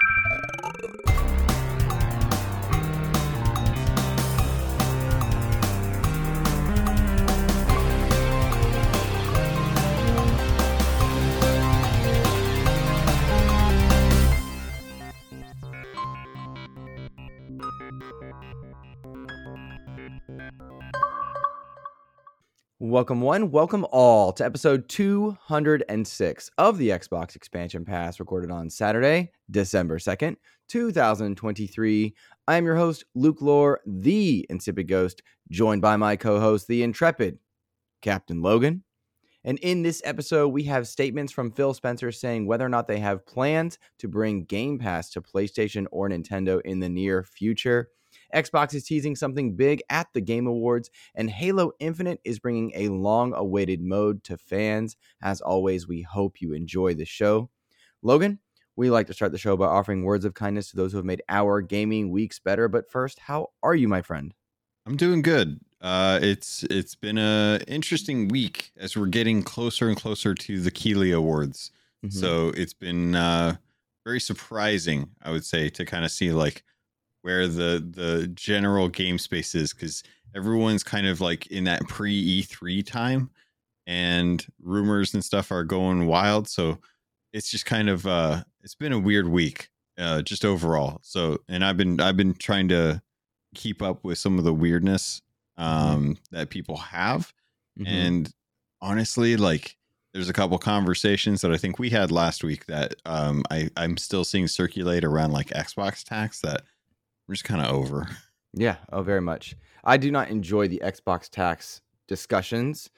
Thank you. Welcome, one, welcome all to episode 206 of the Xbox Expansion Pass, recorded on Saturday, December 2nd, 2023. I am your host, Luke Lohr, the Insipid Ghost, joined by my co host, the Intrepid Captain Logun. And in this episode, we have statements from Phil Spencer saying whether or not they have plans to bring Game Pass to PlayStation or Nintendo in the near future. Xbox is teasing something big at the Game Awards, and Halo Infinite is bringing a long awaited mode to fans. As always, we hope you enjoy the show. Logun, we like to start the show by offering words of kindness to those who have made our gaming weeks better. But first, how are you, my friend? I'm doing good. Uh, it's it's been a interesting week as we're getting closer and closer to the Keighley Awards. Mm-hmm. So it's been uh, very surprising, I would say, to kind of see like where the the general game space is because everyone's kind of like in that pre E3 time and rumors and stuff are going wild. So it's just kind of uh it's been a weird week uh just overall. So and I've been I've been trying to keep up with some of the weirdness mm-hmm. um that people have. Mm-hmm. And honestly, like there's a couple conversations that I think we had last week that um I, I'm still seeing circulate around like Xbox tax that we're just kind of over. Yeah. Oh, very much. I do not enjoy the Xbox tax discussions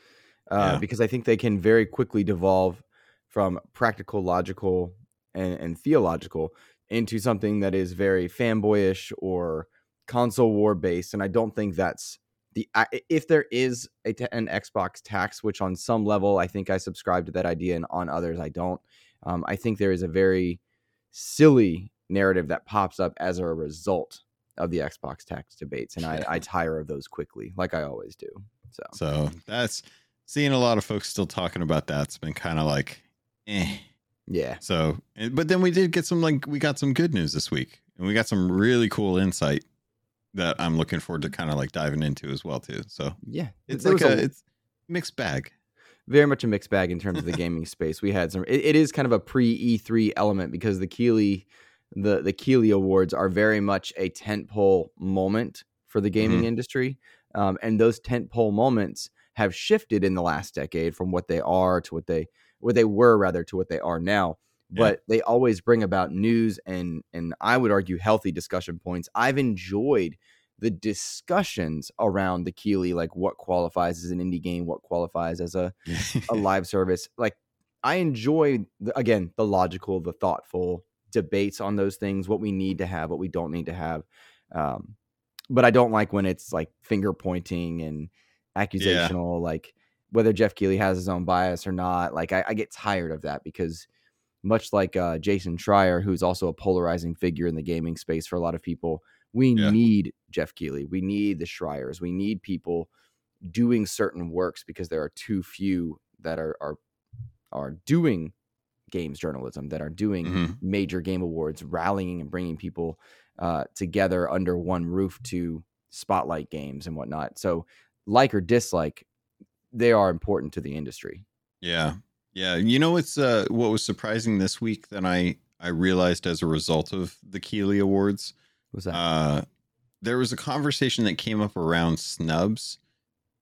uh, yeah. because I think they can very quickly devolve from practical, logical, and, and theological into something that is very fanboyish or console war based. And I don't think that's the if there is a, an Xbox tax, which on some level I think I subscribe to that idea, and on others I don't. Um, I think there is a very silly narrative that pops up as a result of the Xbox tax debates, and I, I tire of those quickly, like I always do. So, so that's seeing a lot of folks still talking about that's been kind of like, eh. Yeah. So, but then we did get some like we got some good news this week, and we got some really cool insight that I'm looking forward to kind of like diving into as well too. So yeah, it's like a, a it's mixed bag very much a mixed bag in terms of the gaming space. We had some. It, it is kind of a pre E3 element because the Keighley the the Keighley Awards are very much a tentpole moment for the gaming mm-hmm. industry, um, and those tentpole moments have shifted in the last decade from what they are to what they what they were rather to what they are now. Yeah. But they always bring about news and and I would argue healthy discussion points. I've enjoyed the discussions around the Keighley, like what qualifies as an indie game, what qualifies as a a live service. Like I enjoy the, again the logical, the thoughtful debates on those things, what we need to have, what we don't need to have. Um, but I don't like when it's like finger pointing and accusational, yeah. like whether Jeff Keighley has his own bias or not. Like I, I get tired of that because much like uh, Jason Schreier, who's also a polarizing figure in the gaming space for a lot of people, we yeah. need Jeff Keighley. We need the Schreiers. We need people doing certain works because there are too few that are are are doing games journalism that are doing mm-hmm. major game awards, rallying and bringing people uh, together under one roof to spotlight games and whatnot. So, like or dislike, they are important to the industry. Yeah, yeah. You know, what's uh, what was surprising this week that I I realized as a result of the Keighley Awards was that uh, there was a conversation that came up around snubs,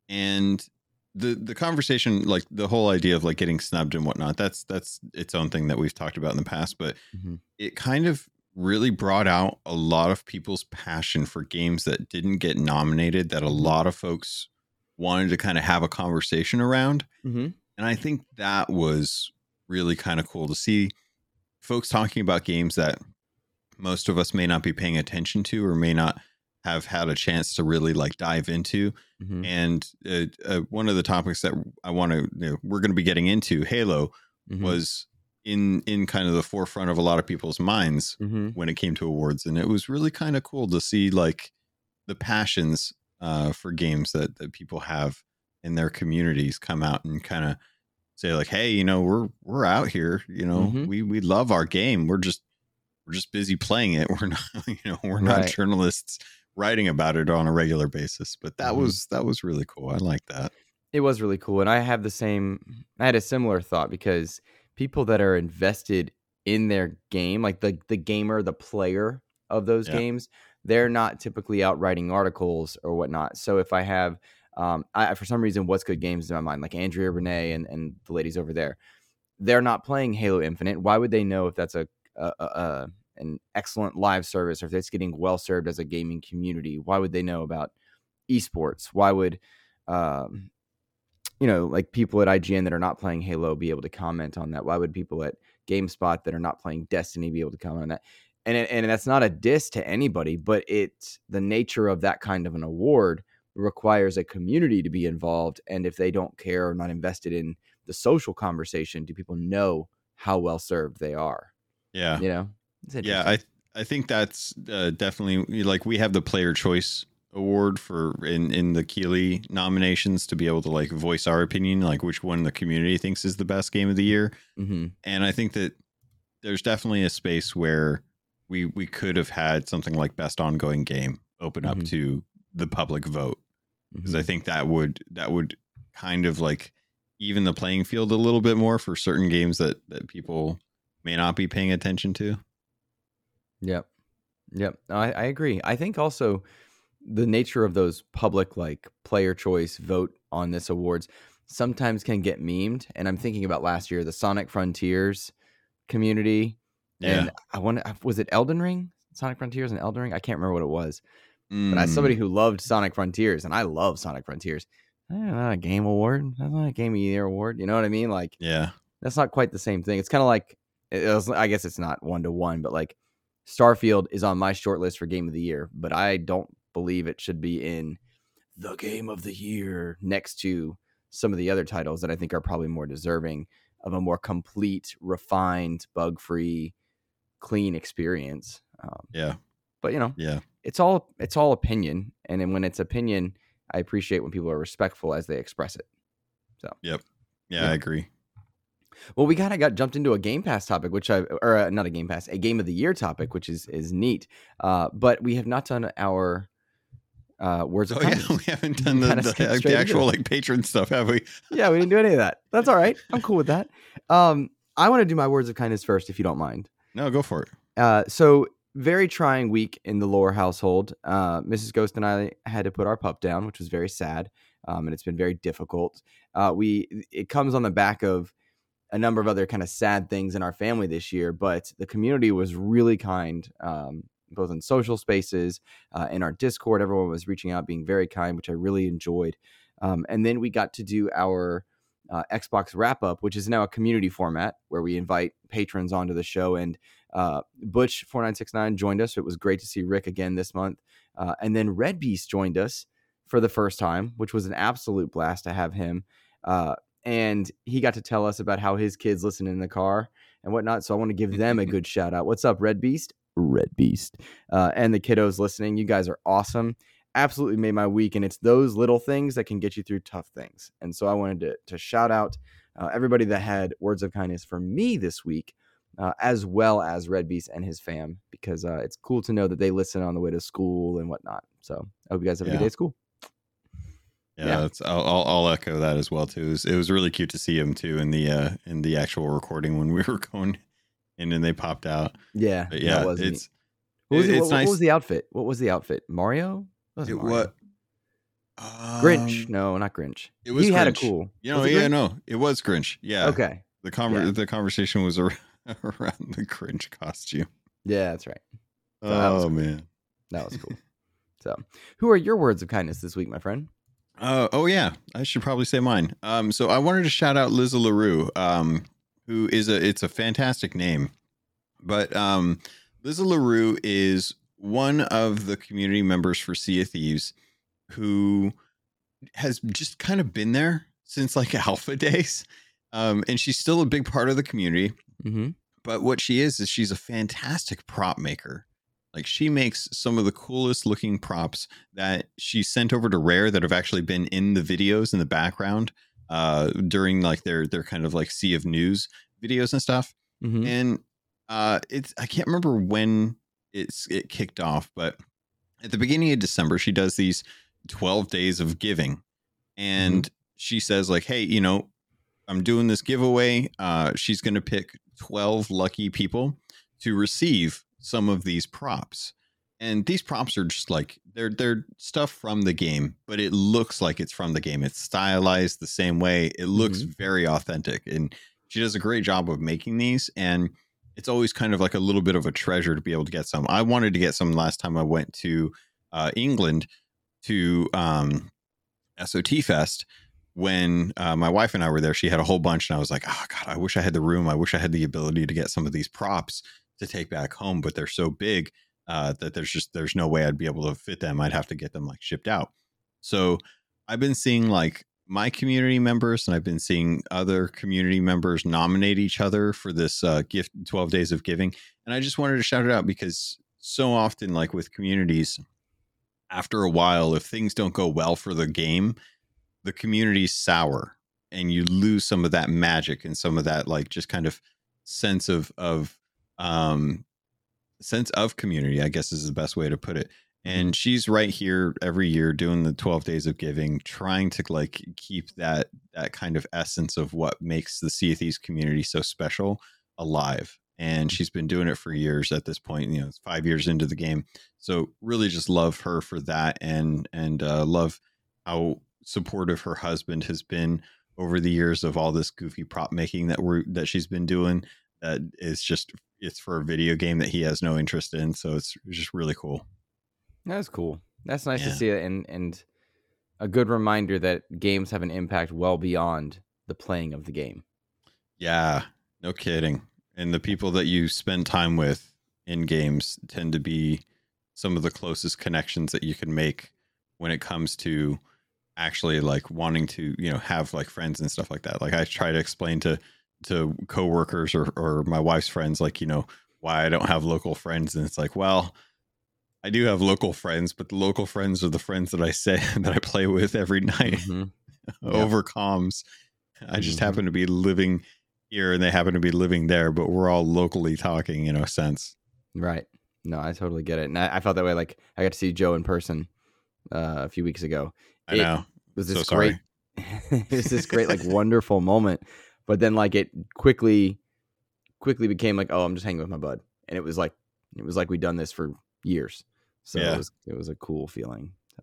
and the the conversation like the whole idea of like getting snubbed and whatnot that's that's its own thing that we've talked about in the past but mm-hmm. it kind of really brought out a lot of people's passion for games that didn't get nominated that a mm-hmm. lot of folks wanted to kind of have a conversation around mm-hmm. and i think that was really kind of cool to see folks talking about games that most of us may not be paying attention to or may not have had a chance to really like dive into. Mm-hmm. And uh, uh, one of the topics that I want to, you know, we're going to be getting into, Halo, mm-hmm. was in in kind of the forefront of a lot of people's minds mm-hmm. when it came to awards, and it was really kind of cool to see like the passions uh, for games that that people have in their communities come out and kind of say like, hey, you know, we're we're out here, you know, mm-hmm. we we love our game, we're just we're just busy playing it. We're not, you know, we're not Right. journalists writing about it on a regular basis. But that Mhm. was that was really cool. I like that. It was really cool. And I have the same, I had a similar thought because people that are invested in their game, like the, the gamer, the player of those Yeah. games, they're not typically out writing articles or whatnot. So if I have, um, I, for some reason, what's good games in my mind, like Andrea Rene and, and the ladies over there, they're not playing Halo Infinite. Why would they know if that's a, a, a an excellent live service or if it's getting well served as a gaming community? Why would they know about esports? Why would, um, you know, like people at IGN that are not playing Halo be able to comment on that? Why would people at GameSpot that are not playing Destiny be able to comment on that? And and that's not a diss to anybody, but it's the nature of that kind of an award requires a community to be involved. And if they don't care or not invested in the social conversation, do people know how well served they are? Yeah. You know, Yeah. I I think that's uh, definitely like we have the player choice award for in in the Keighley nominations to be able to like voice our opinion, like which one the community thinks is the best game of the year. Mhm. And I think that there's definitely a space where we we could have had something like best ongoing game open up Mhm. to the public vote because Mhm. I think that would that would kind of like even the playing field a little bit more for certain games that that people may not be paying attention to. Yep. Yep. I, I agree. I think also the nature of those public like player choice vote on this awards sometimes can get memed. And I'm thinking about last year, the Sonic Frontiers community. Yeah. And I want was it Elden Ring? Sonic Frontiers and Elden Ring? I can't remember what it was. But as somebody Mm, who loved Sonic Frontiers, and I love Sonic Frontiers, eh, not a game award. That's not a game of the year award. You know what I mean? Like, yeah. that's not quite the same thing. It's kind of like it was, I guess it's not one to one, but like Starfield is on my short list for game of the year, but I don't believe it should be in the game of the year next to some of the other titles that I think are probably more deserving of a more complete, refined, bug-free, clean experience. Um, Yeah. but you know, Yeah. it's all it's all opinion, and then when it's opinion, I appreciate when people are respectful as they express it. So. Yep. Yeah, Yeah. I agree. Well, we kind of got jumped into a Game Pass topic, which I or uh, not a Game Pass, a Game of the Year topic, which is is neat. Uh, but we have not done our uh, words of Oh yeah, we haven't done the, the, the actual like patron stuff, have we? yeah, we didn't do any of that. That's all right. I'm cool with that. Um, I want to do my words of kindness first, if you don't mind. No, go for it. Uh, so very trying week in the Lohr household. Uh, Mrs. Ghost and I had to put our pup down, which was very sad, um, and it's been very difficult. Uh, we it comes on the back of a number of other kind of sad things in our family this year, but the community was really kind, um, both in social spaces, uh, in our Discord. Everyone was reaching out, being very kind, which I really enjoyed. Um, and then we got to do our uh, Xbox wrap up, which is now a community format where we invite patrons onto the show. And uh, Butch four nine six nine joined us. It was great to see Rick again this month, uh, and then Red Beast joined us for the first time, which was an absolute blast to have him. Uh, and he got to tell us about how his kids listen in the car and whatnot. So I want to give them a good shout out. What's up, Red Beast? Red Beast, uh, and the kiddos listening. You guys are awesome. Absolutely made my week, and it's those little things that can get you through tough things. And so I wanted to to shout out uh, everybody that had words of kindness for me this week, uh, as well as Red Beast and his fam, because uh, it's cool to know that they listen on the way to school and whatnot. So I hope you guys have a good day at school. Yeah, Yeah. That's, I'll, I'll I'll echo that as well too. It was, it was really cute to see him too in the uh in the actual recording when we were going in and they popped out. Yeah, But yeah, neat. it's What was, it- it, it's what, what was the outfit? What was the outfit? Mario? It Mario. what Grinch? Um, No, not Grinch. it was he had a cool. You know, yeah, Grinch? no, it was Grinch. Yeah. Okay. The conver- Yeah. the conversation was ar- around the Grinch costume. Yeah, that's right. So that oh cool. man. That was cool. so, who are your words of kindness this week, my friend? Uh, oh yeah, I should probably say mine. Um, so I wanted to shout out Liz LaRue, um, who is a it's a fantastic name, but um, Liz LaRue is one of the community members for Sea of Thieves, who has just kind of been there since like alpha days, um, and she's still a big part of the community. Mm-hmm. But what she is is she's a fantastic prop maker. Like she makes some of the coolest looking props that she sent over to Rare that have actually been in the videos in the background uh during like their their kind of like sea of news videos and stuff. Mm-hmm. And Uh, it's I can't remember when it's it kicked off, but at the beginning of December, she does these 12 days of giving. And mm-hmm. she says, like, hey, you know, I'm doing this giveaway. Uh, she's going to pick 12 lucky people to receive some of these props. And these props are just like they're they're stuff from the game, but it looks like it's from the game. It's stylized the same way. It looks mm-hmm. very authentic. And she does a great job of making these. And it's always kind of like a little bit of a treasure to be able to get some. I wanted to get some last time I went to uh, England to um, SOT Fest when uh, my wife and I were there. She had a whole bunch, and I was like, "Oh God, I wish I had the room. I wish I had the ability to get some of these props to take back home, but they're so big uh, that there's just there's no way I'd be able to fit them. I'd have to get them like shipped out." So I've been seeing like my community members and I've been seeing other community members nominate each other for this uh, gift 12 days of giving. And I just wanted to shout it out because so often, like with communities, after a while, if things don't go well for the game, the community's sour and you lose some of that magic and some of that like just kind of sense of of um sense of community, I guess is the best way to put it. And she's right here every year doing the 12 days of giving trying to like keep that that kind of essence of what makes the sea of thieves community so special alive. And she's been doing it for years at this point you know it's five years into the game. So really just love her for that and and uh, love how supportive her husband has been over the years of all this goofy prop making that we're that she's been doing that is just it's for a video game that he has no interest in so it's, just really cool that's cool. That's nice yeah. to see it, and and a good reminder that games have an impact well beyond the playing of the game. Yeah, no kidding. And the people that you spend time with in games tend to be some of the closest connections that you can make when it comes to actually like wanting to, you know, have like friends and stuff like that. Like I try to explain to to coworkers or or my wife's friends like, you know, why I don't have local friends and it's like, well, I do have local friends, but the local friends are the friends that I say that I play with every night mm-hmm. over yeah. comms. I just mm-hmm. happen to be living here and they happen to be living there, but we're all locally talking in a sense. Right. No, I totally get it. And I, I felt that way. Like I got to see Joe in person uh, a few weeks ago. I it know. Was this so great? it was this great, like wonderful moment. But then like it quickly, quickly became like, oh, I'm just hanging with my bud. And it was like, it was like we'd done this for years. So yeah. it was it was a cool feeling. So.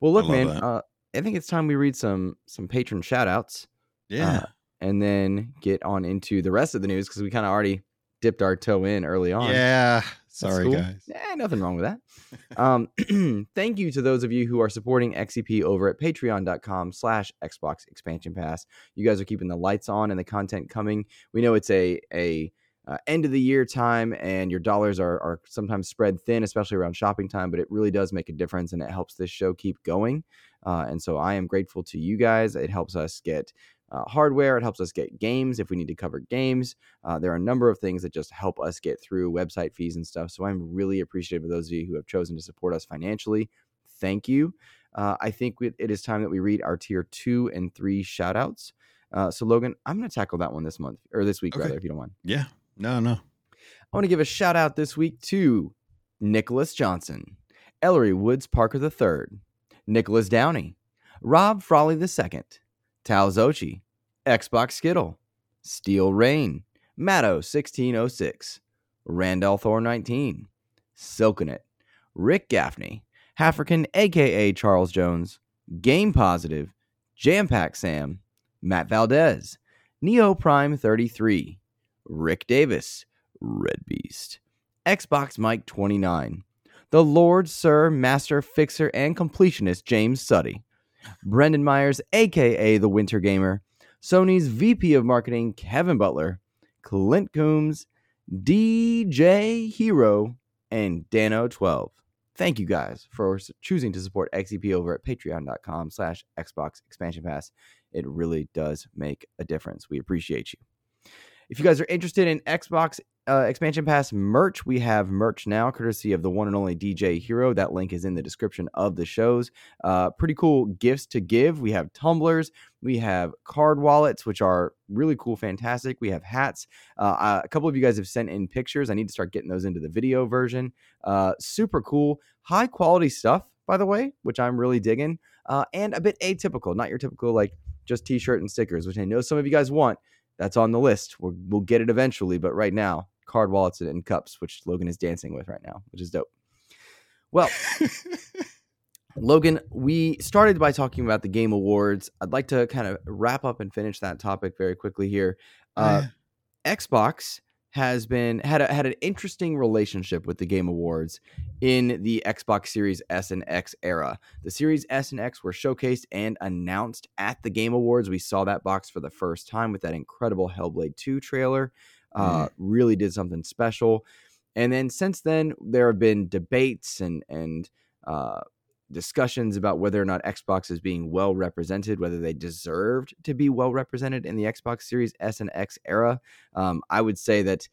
Well, look, man, uh, I think it's time we read some some patron shout outs. Yeah. Uh, and then get on into the rest of the news because we kind of already dipped our toe in early on. Yeah. Sorry, cool. guys. Yeah, nothing wrong with that. um, thank you to those of you who are supporting XEP over at patreon.com slash Xbox expansion pass. You guys are keeping the lights on and the content coming. We know it's a a uh, end of the year time and your dollars are, are sometimes spread thin, especially around shopping time, but it really does make a difference and it helps this show keep going. Uh, and so I am grateful to you guys. It helps us get uh, hardware, it helps us get games if we need to cover games. Uh, there are a number of things that just help us get through website fees and stuff. So I'm really appreciative of those of you who have chosen to support us financially. Thank you. Uh, I think it is time that we read our tier two and three shout outs. Uh, so, Logun, I'm going to tackle that one this month or this week, okay. rather, if you don't mind. Yeah, no, no. I want to give a shout out this week to Nicholas Johnson, Ellery Woods Parker III, Nicholas Downey, Rob Frawley II, Tal Zochi, Xbox Skittle, Steel Rain, Matto 1606, Randall Thor 19, Silkenet, Rick Gaffney, Hafrican aka Charles Jones, Game Positive, Jam Pack Sam, Matt Valdez, Neo Prime 33, Rick Davis, Red Beast, Xbox Mike 29, the Lord, Sir, Master, Fixer, and Completionist James Suddy, Brendan Myers, aka The Winter Gamer, Sony's VP of Marketing Kevin Butler, Clint Coombs, DJ Hero, and Dano12. Thank you guys for choosing to support XEP over at patreon.com slash Xbox Expansion Pass. It really does make a difference. We appreciate you. If you guys are interested in Xbox uh, expansion pass merch, we have merch now, courtesy of the one and only DJ Hero. That link is in the description of the shows. Uh, pretty cool gifts to give. We have tumblers, we have card wallets, which are really cool, fantastic. We have hats. Uh, a couple of you guys have sent in pictures. I need to start getting those into the video version. Uh, super cool, high quality stuff, by the way, which I'm really digging, uh, and a bit atypical, not your typical like just t-shirt and stickers, which I know some of you guys want. That's on the list. we will get it eventually, but right now, card wallets and cups, which Logun is dancing with right now, which is dope. Well, Logun, we started by talking about the Game Awards. I'd like to kind of wrap up and finish that topic very quickly here. Uh, Xbox has been had a, had an interesting relationship with the Game Awards in the Xbox Series S and X era. The Series S and X were showcased and announced at the Game Awards. We saw that box for the first time with that incredible Hellblade 2 trailer. Uh, mm. Really did something special. And then since then, there have been debates and and uh, discussions about whether or not Xbox is being well represented, whether they deserved to be well represented in the Xbox Series S and X era. Um, I would say that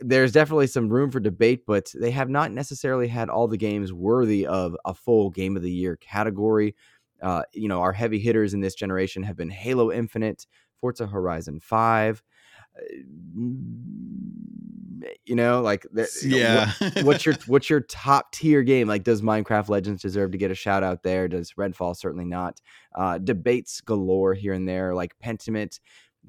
there's definitely some room for debate, but they have not necessarily had all the games worthy of a full Game of the Year category. Uh, you know, our heavy hitters in this generation have been Halo Infinite, Forza Horizon 5, you know like yeah what, what's your what's your top tier game? Like does minecraft legends deserve to get a shout out there? Does redfall certainly not? Uh, debates galore here and there like pentiment.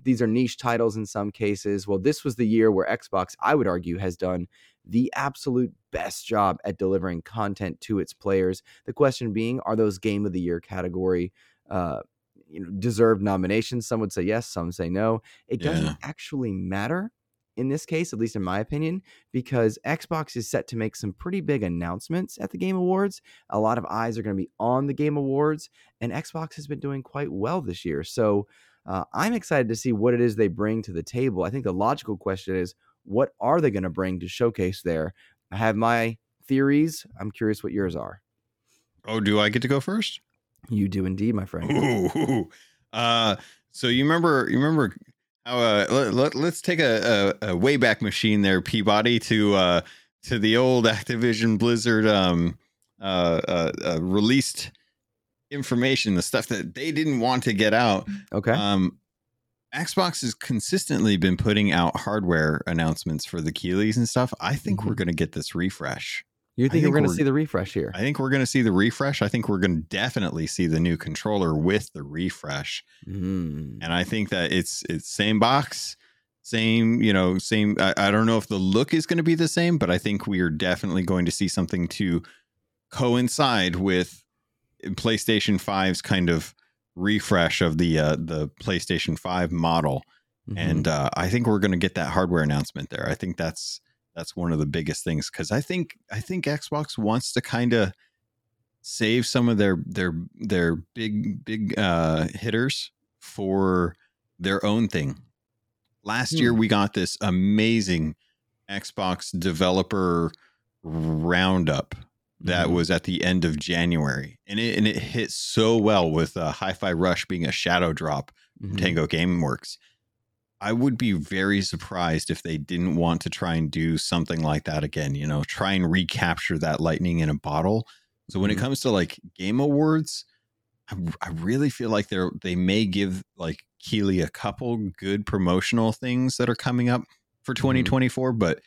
These are niche titles in some cases. Well this was the year where xbox i would argue has done the absolute best job at delivering content to its players. The question being are those game of the year category uh, you know deserved nominations. Some would say yes, some say no. It doesn't yeah. actually matter in this case, at least in my opinion, because Xbox is set to make some pretty big announcements at the Game Awards. A lot of eyes are going to be on the Game Awards, and Xbox has been doing quite well this year. So uh, I'm excited to see what it is they bring to the table. I think the logical question is, what are they going to bring to showcase there? I have my theories. I'm curious what yours are. Oh, do I get to go first? You do indeed, my friend. Ooh, uh, so you remember you remember how uh, let, us let, take a, a, a wayback machine there, Peabody, to uh, to the old Activision Blizzard um, uh, uh, uh, released information, the stuff that they didn't want to get out. Okay. Um, Xbox has consistently been putting out hardware announcements for the Keighleys and stuff. I think mm-hmm. we're going to get this refresh. You think, think we're going to see the refresh here? I think we're going to see the refresh. I think we're going to definitely see the new controller with the refresh. Mm. And I think that it's it's same box, same you know same. I, I don't know if the look is going to be the same, but I think we are definitely going to see something to coincide with PlayStation 5's kind of refresh of the uh, the PlayStation 5 model. Mm-hmm. And uh, I think we're going to get that hardware announcement there. I think that's that's one of the biggest things because I think I think Xbox wants to kind of save some of their their their big big uh, hitters for their own thing. Last hmm. year we got this amazing Xbox developer roundup that mm-hmm. was at the end of January, and it and it hit so well with uh, Hi-Fi Rush being a shadow drop mm-hmm. Tango GameWorks I would be very surprised if they didn't want to try and do something like that again, you know, try and recapture that lightning in a bottle. So when mm-hmm. it comes to like game awards, I, I really feel like they're they may give like Keighley a couple good promotional things that are coming up for 2024, mm-hmm. but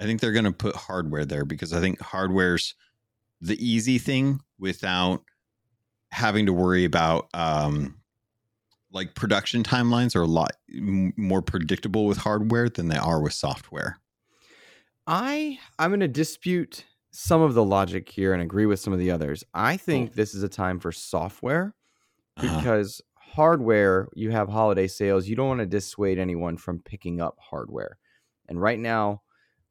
I think they're going to put hardware there because I think hardware's the easy thing without having to worry about um like production timelines are a lot more predictable with hardware than they are with software. I I'm going to dispute some of the logic here and agree with some of the others. I think this is a time for software uh-huh. because uh-huh. hardware, you have holiday sales, you don't want to dissuade anyone from picking up hardware. And right now,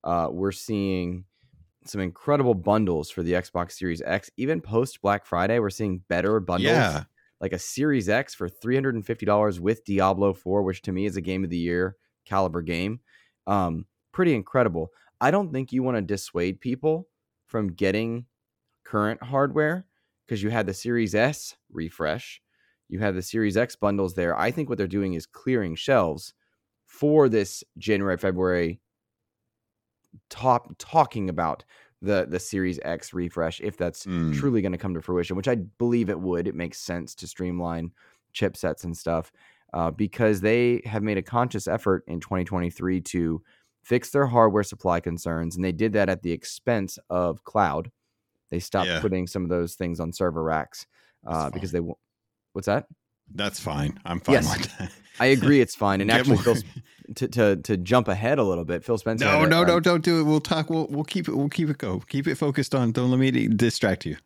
uh, we're seeing some incredible bundles for the Xbox Series X. Even post Black Friday, we're seeing better bundles. Yeah like a Series X for $350 with Diablo 4, which to me is a game of the year caliber game. Um, pretty incredible. I don't think you want to dissuade people from getting current hardware because you had the Series S refresh, you have the Series X bundles there. I think what they're doing is clearing shelves for this January, February top talking about the the Series X refresh if that's Mm. truly going to come to fruition, which I believe it would. It makes sense to streamline chipsets and stuff uh, because they have made a conscious effort in 2023 to fix their hardware supply concerns, and they did that at the expense of cloud. They stopped Yeah. putting some of those things on server racks uh, because they. What's that? That's fine. I'm fine Yes. with that. I agree, it's fine. And Get actually, more- Phil, to, to to jump ahead a little bit, Phil Spencer. no, a- no, um, no, don't do it. We'll talk. We'll we'll keep it. We'll keep it go. Keep it focused on. Don't let me distract you.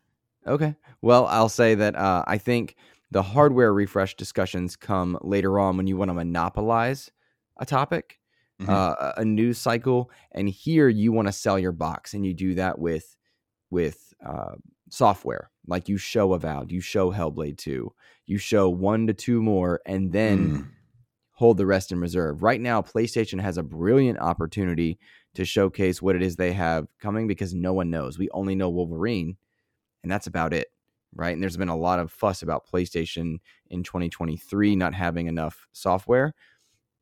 Okay. Well, I'll say that uh, I think the hardware refresh discussions come later on when you want to monopolize a topic, Mhm. uh, a news cycle, and here you want to sell your box, and you do that with with uh, software. Like you show Avowed, you show Hellblade Two, you show one to two more, and then Mm. Hold the rest in reserve. Right now, PlayStation has a brilliant opportunity to showcase what it is they have coming because no one knows. We only know Wolverine, and that's about it. Right. And there's been a lot of fuss about PlayStation in 2023 not having enough software.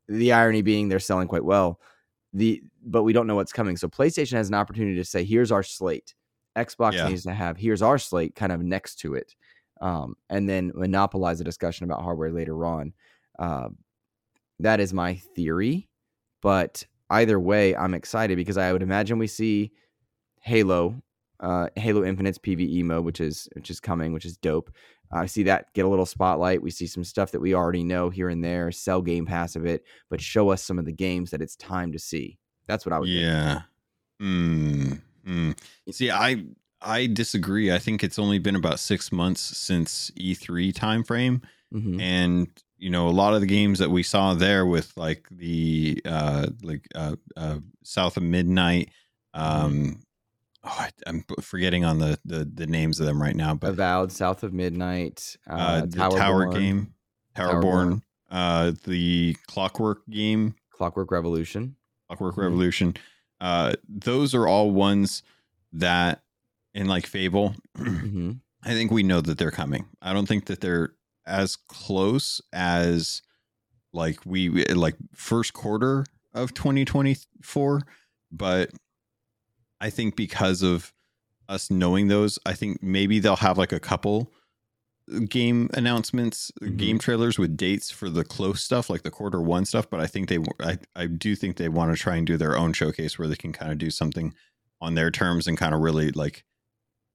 The irony being they're selling quite well. The but we don't know what's coming. So PlayStation has an opportunity to say, here's our slate. Xbox Yeah. needs to have here's our slate kind of next to it. Um, and then monopolize a discussion about hardware later on. Uh, that is my theory. But either way, I'm excited because I would imagine we see Halo, uh, Halo Infinite's PVE mode, which is which is coming, which is dope. I see that get a little spotlight. We see some stuff that we already know here and there. Sell Game Pass of it, but show us some of the games that it's time to see. That's what I would. Yeah. Mm, mm. See, I I disagree. I think it's only been about six months since E3 timeframe, Mhm. and you know a lot of the games that we saw there with like the uh like uh, uh South of Midnight. Um, oh, I, I'm forgetting on the, the the names of them right now, but Avowed, South of Midnight, uh, uh, the Tower, Tower game, Towerborn. Uh, the Clockwork game, Clockwork Revolution. Clockwork Mhm. Revolution. Uh, those are all ones that, in like Fable, hmm I think we know that they're coming. I don't think that they're as close as like we like first quarter of 2024, but I think because of us knowing those, I think maybe they'll have like a couple game announcements, Mhm. game trailers with dates for the close stuff, like the quarter one stuff. But I think they, I, I do think they want to try and do their own showcase where they can kind of do something on their terms and kind of really like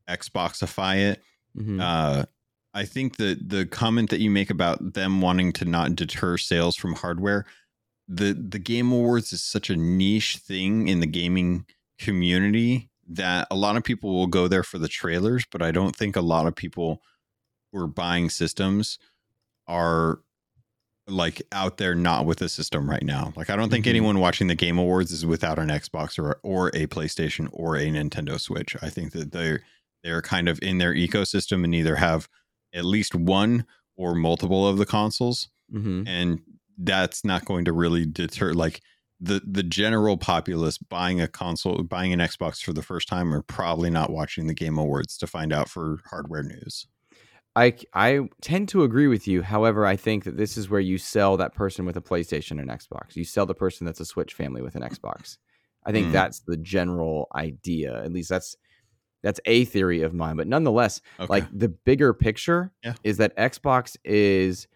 Xboxify it. hmm Uh, I think that the comment that you make about them wanting to not deter sales from hardware, the the Game Awards is such a niche thing in the gaming community that a lot of people will go there for the trailers, but I don't think a lot of people who are buying systems are like out there not with a system right now. Like I don't think Mhm. anyone watching the Game Awards is without an Xbox or or a PlayStation or a Nintendo Switch. I think that they're they're kind of in their ecosystem and either have at least one or multiple of the consoles hmm and that's not going to really deter like the the general populace buying a console buying an Xbox for the first time are probably not watching the Game Awards to find out for hardware news. I I tend to agree with you. However, I think that this is where you sell that person with a PlayStation and Xbox. You sell the person that's a Switch family with an Xbox. I think Mm. that's the general idea. At least that's that's a theory of mine. But nonetheless, Okay. like the bigger picture Yeah. is that Xbox is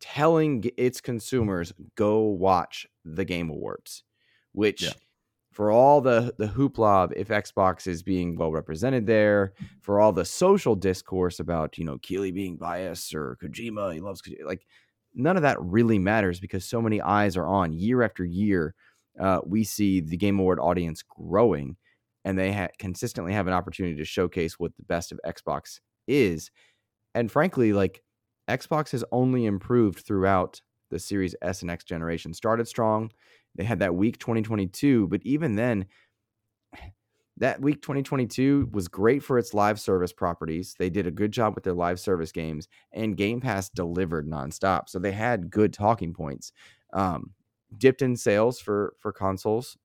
telling its consumers go watch the Game Awards, which Yeah. for all the the hoopla if Xbox is being well represented there, for all the social discourse about you know Keighley being biased or Kojima he loves Kojima, like none of that really matters because so many eyes are on year after year. Uh, we see the Game Award audience growing, and they ha- consistently have an opportunity to showcase what the best of Xbox is. And frankly, like Xbox has only improved throughout the Series S and X generation. Started strong. They had that week 2022, but even then, that week 2022 was great for its live service properties. They did a good job with their live service games, and Game Pass delivered nonstop. So they had good talking points. Um, dipped in sales for for consoles,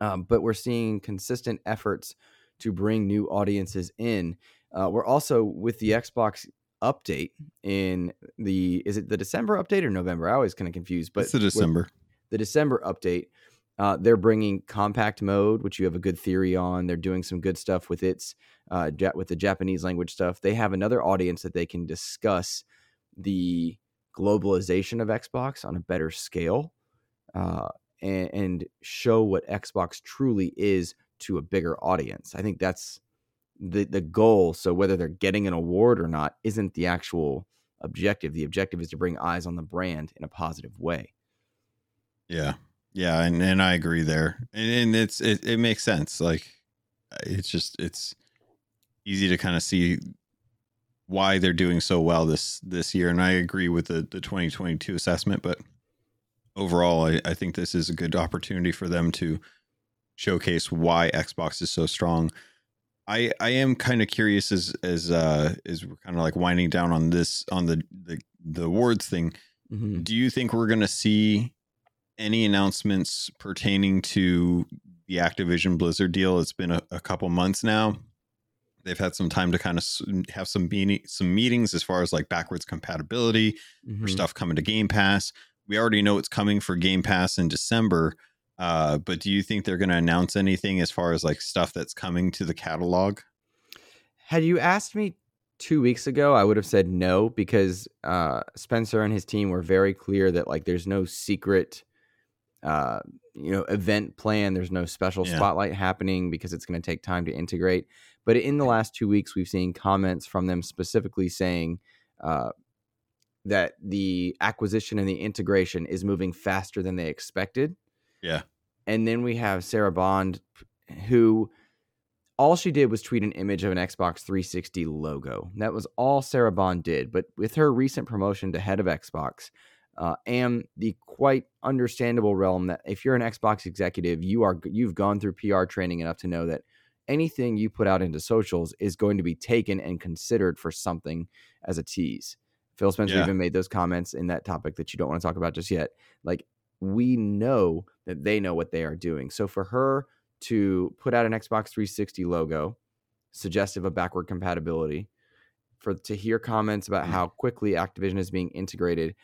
um, but we're seeing consistent efforts to bring new audiences in. Uh, we're also with the Xbox update in the is it the December update or November? I always kind of confused, but it's the December. the December update, Uh, they're bringing compact mode, which you have a good theory on. They're doing some good stuff with its uh, with the Japanese language stuff. They have another audience that they can discuss the globalization of Xbox on a better scale uh, and, and show what Xbox truly is to a bigger audience. I think that's the the goal. So whether they're getting an award or not isn't the actual objective. The objective is to bring eyes on the brand in a positive way. Yeah. Yeah, and, and I agree there. And, and it's it, it makes sense. Like it's just it's easy to kind of see why they're doing so well this this year. And I agree with the the 2022 assessment, but overall I, I think this is a good opportunity for them to showcase why Xbox is so strong. I I am kind of curious as as uh as we're kind of like winding down on this on the the the awards thing. Mm-hmm. Do you think we're going to see any announcements pertaining to the Activision Blizzard deal? It's been a, a couple months now. They've had some time to kind of have some meeting, some meetings as far as like backwards compatibility mm-hmm. for stuff coming to Game Pass. We already know it's coming for Game Pass in December. Uh, but do you think they're going to announce anything as far as like stuff that's coming to the catalog? Had you asked me two weeks ago, I would have said no because uh, Spencer and his team were very clear that like there's no secret uh, you know event plan there's no special yeah. spotlight happening because it's going to take time to integrate but in the last two weeks we've seen comments from them specifically saying uh, that the acquisition and the integration is moving faster than they expected. Yeah. And then we have sarah bond who all she did was tweet an image of an xbox 360 logo. That was all sarah bond did. But with her recent promotion to head of xbox uh, and the quite understandable realm that if you're an Xbox executive, you are you've gone through PR training enough to know that anything you put out into socials is going to be taken and considered for something as a tease. Phil Spencer yeah. even made those comments in that topic that you don't want to talk about just yet. Like we know that they know what they are doing. So for her to put out an Xbox 360 logo suggestive of backward compatibility, for to hear comments about mm. how quickly Activision is being integrated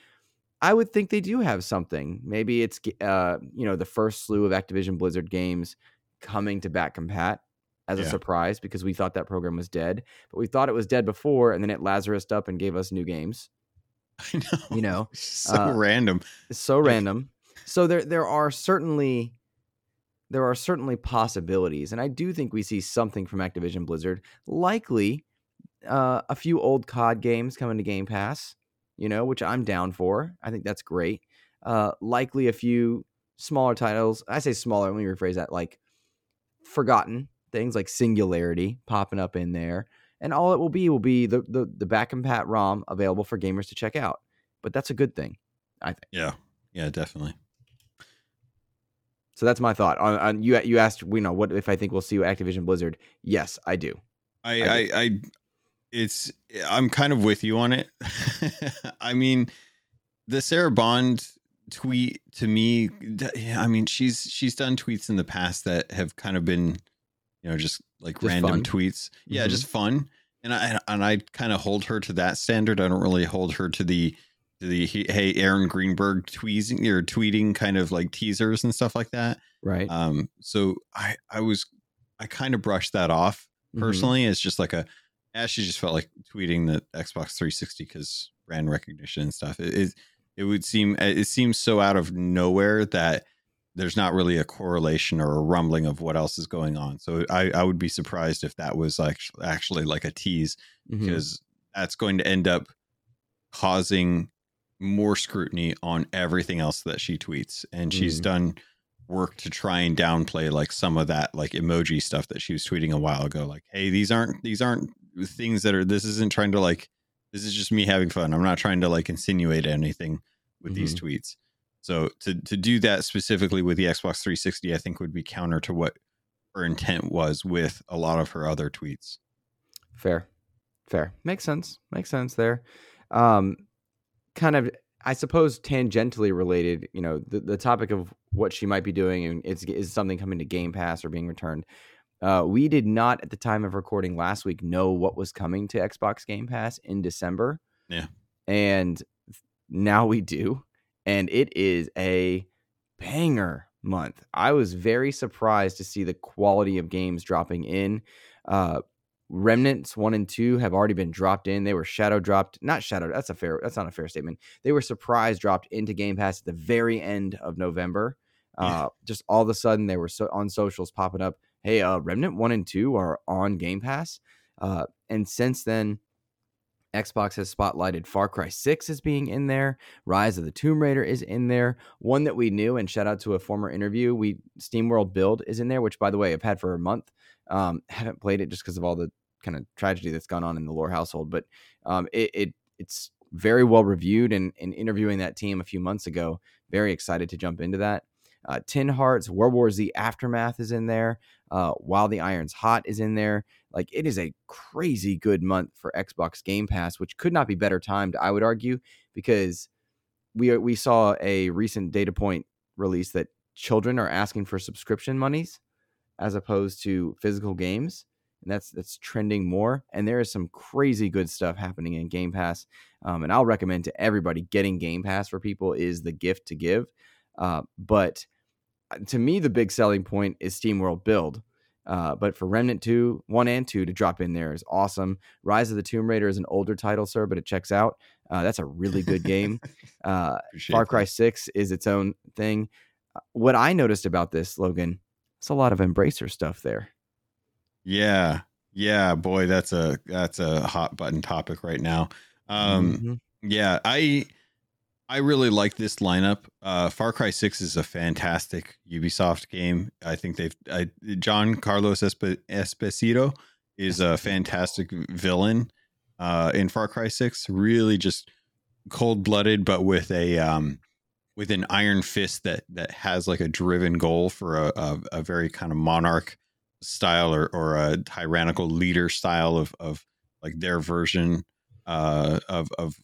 I would think they do have something. Maybe it's uh, you know the first slew of Activision Blizzard games coming to back compat as yeah. a surprise because we thought that program was dead, but we thought it was dead before, and then it Lazarus up and gave us new games. I know, you know, so uh, random, so random. So there there are certainly there are certainly possibilities, and I do think we see something from Activision Blizzard. Likely, uh, a few old COD games coming to Game Pass you know, which I'm down for. I think that's great. Uh, likely a few smaller titles. I say smaller. Let me rephrase that. Like forgotten things like Singularity popping up in there, and all it will be will be the the, the back compat ROM available for gamers to check out. But that's a good thing, I think. Yeah, yeah, definitely. So that's my thought on, on you. You asked, you know, what if I think we'll see Activision Blizzard? Yes, I do. I I, I, I it's I'm kind of with you on it. I mean, the Sarah Bond tweet to me, I mean, she's she's done tweets in the past that have kind of been, you know, just like just random fun. tweets. Yeah, mm-hmm. just fun. And I and I kind of hold her to that standard. I don't really hold her to the to the hey Aaron Greenberg tweezing or tweeting kind of like teasers and stuff like that. Right. Um. So I I was I kind of brushed that off mm-hmm. personally. Mm-hmm. It's just like a Ashley just felt like tweeting the Xbox 360 because brand recognition and stuff. It, it, it would seem it seems so out of nowhere that there's not really a correlation or a rumbling of what else is going on. So I, I would be surprised if that was like actually like a tease mm-hmm. because that's going to end up causing more scrutiny on everything else that she tweets. And she's mm. done work to try and downplay like some of that like emoji stuff that she was tweeting a while ago. Like, hey, these aren't these aren't things that are this isn't trying to like this is just me having fun. I'm not trying to like insinuate anything with mm-hmm. these tweets. So to to do that specifically with the Xbox 360, I think would be counter to what her intent was with a lot of her other tweets. Fair, fair, makes sense. Makes sense there. Um, kind of, I suppose, tangentially related. You know, the the topic of what she might be doing and it's is something coming to Game Pass or being returned. Uh, we did not at the time of recording last week know what was coming to Xbox Game Pass in December. Yeah. And now we do. And it is a banger, month. I was very surprised to see the quality of games dropping in. Uh, Remnants one and two have already been dropped in. They were shadow dropped, not shadow. That's a fair. That's not a fair statement. They were surprise dropped into Game Pass at the very end of November. Uh, yeah. Just all of a sudden, they were so on socials popping up. Hey, uh, Remnant one and two are on Game Pass. Uh, and since then, Xbox has spotlighted Far Cry 6 as being in there. Rise of the Tomb Raider is in there. One that we knew, and shout out to a former interview, we SteamWorld Build is in there, which by the way, I've had for a month. Um, haven't played it just because of all the kind of tragedy that's gone on in the Lohr household, but um, it, it, it's very well reviewed. And in interviewing that team a few months ago, very excited to jump into that. Uh, Tin Hearts, World War Z Aftermath is in there. Uh, While the Iron's Hot is in there. Like it is a crazy good month for Xbox Game Pass, which could not be better timed, I would argue, because we we saw a recent data point release that children are asking for subscription monies as opposed to physical games and that's that's trending more and there is some crazy good stuff happening in game pass um, and i'll recommend to everybody getting game pass for people is the gift to give uh, but to me the big selling point is Steam World build uh, but for Remnant 2, 1 and 2 to drop in there is awesome. Rise of the Tomb Raider is an older title, sir, but it checks out. Uh, that's a really good game. Uh, Far Cry that. 6 is its own thing. Uh, what I noticed about this, Logun, it's a lot of Embracer stuff there. Yeah. Yeah, boy, that's a that's a hot button topic right now. Um mm-hmm. yeah, I I really like this lineup. Uh, Far Cry Six is a fantastic Ubisoft game. I think they've I, Giancarlo Esp- Esposito is a fantastic villain uh, in Far Cry Six. Really, just cold blooded, but with a um, with an iron fist that that has like a driven goal for a, a, a very kind of monarch style or, or a tyrannical leader style of of like their version uh, of of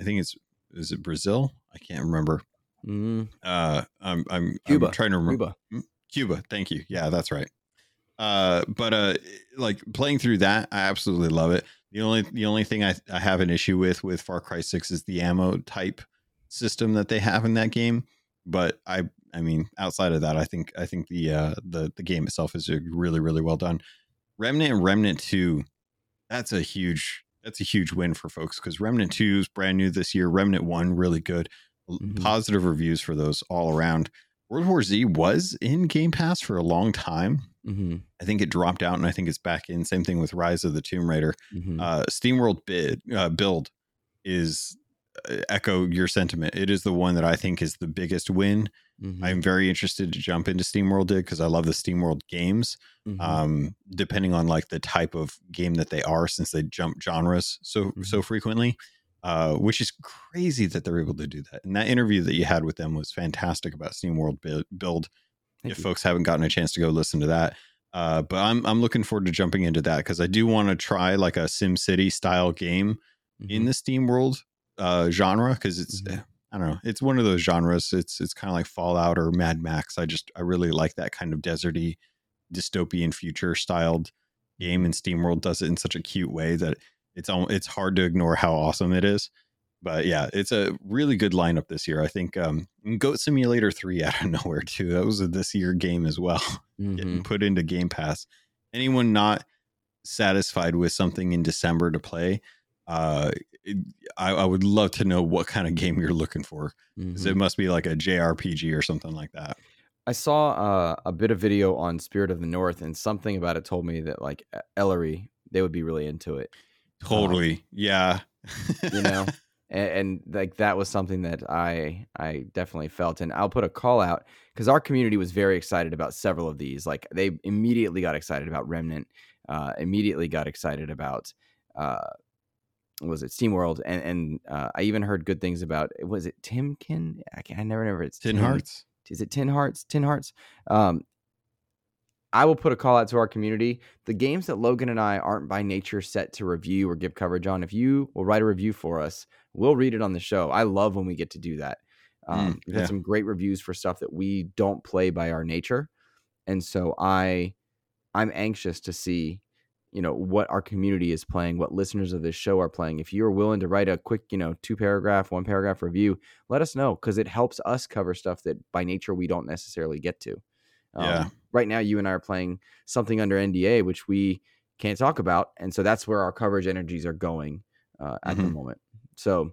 I think it's is it Brazil? I can't remember. Mm. Uh, I'm I'm Cuba. I'm trying to remember. Cuba. Hmm? Cuba. Thank you. Yeah, that's right. Uh, but uh, like playing through that, I absolutely love it. The only the only thing I, I have an issue with with Far Cry Six is the ammo type system that they have in that game. But I I mean, outside of that, I think I think the uh, the the game itself is really really well done. Remnant and Remnant Two, that's a huge that's a huge win for folks because Remnant 2 is brand new this year. Remnant 1, really good. Mm-hmm. Positive reviews for those all around. World War Z was in Game Pass for a long time. Mm-hmm. I think it dropped out and I think it's back in. Same thing with Rise of the Tomb Raider. Mm-hmm. Uh, SteamWorld bid, uh, build is uh, echo your sentiment. It is the one that I think is the biggest win Mm-hmm. I'm very interested to jump into SteamWorld Dig because I love the SteamWorld games. Mm-hmm. Um, depending on like the type of game that they are, since they jump genres so mm-hmm. so frequently, uh, which is crazy that they're able to do that. And that interview that you had with them was fantastic about SteamWorld Build. Thank if you. folks haven't gotten a chance to go listen to that, uh, but I'm I'm looking forward to jumping into that because I do want to try like a Sim City style game in mm-hmm. the SteamWorld uh, genre because it's mm-hmm. I don't know. It's one of those genres. It's it's kind of like Fallout or Mad Max. I just I really like that kind of deserty, dystopian future styled game. And SteamWorld does it in such a cute way that it's it's hard to ignore how awesome it is. But yeah, it's a really good lineup this year. I think um, Goat Simulator three out of nowhere too. That was a this year game as well, mm-hmm. getting put into Game Pass. Anyone not satisfied with something in December to play, uh, I, I, would love to know what kind of game you're looking for. Mm-hmm. It must be like a JRPG or something like that. I saw uh, a bit of video on Spirit of the North, and something about it told me that like Ellery, they would be really into it. Totally, um, yeah. you know, and, and, like that was something that I I definitely felt, and I'll put a call out because our community was very excited about several of these. Like they immediately got excited about Remnant, uh, immediately got excited about. Uh, was it SteamWorld, and and uh, I even heard good things about. Was it Timkin? I, can, I never remember. It's Tin Hearts. Is it Tin Hearts? Tin Hearts. Um, I will put a call out to our community. The games that Logun and I aren't by nature set to review or give coverage on, if you will write a review for us, we'll read it on the show. I love when we get to do that. Um, mm, we've yeah. had some great reviews for stuff that we don't play by our nature, and so I, I'm anxious to see you know what our community is playing what listeners of this show are playing if you're willing to write a quick you know two paragraph one paragraph review let us know because it helps us cover stuff that by nature we don't necessarily get to um, yeah right now you and i are playing something under nda which we can't talk about and so that's where our coverage energies are going uh, at mm-hmm. the moment. So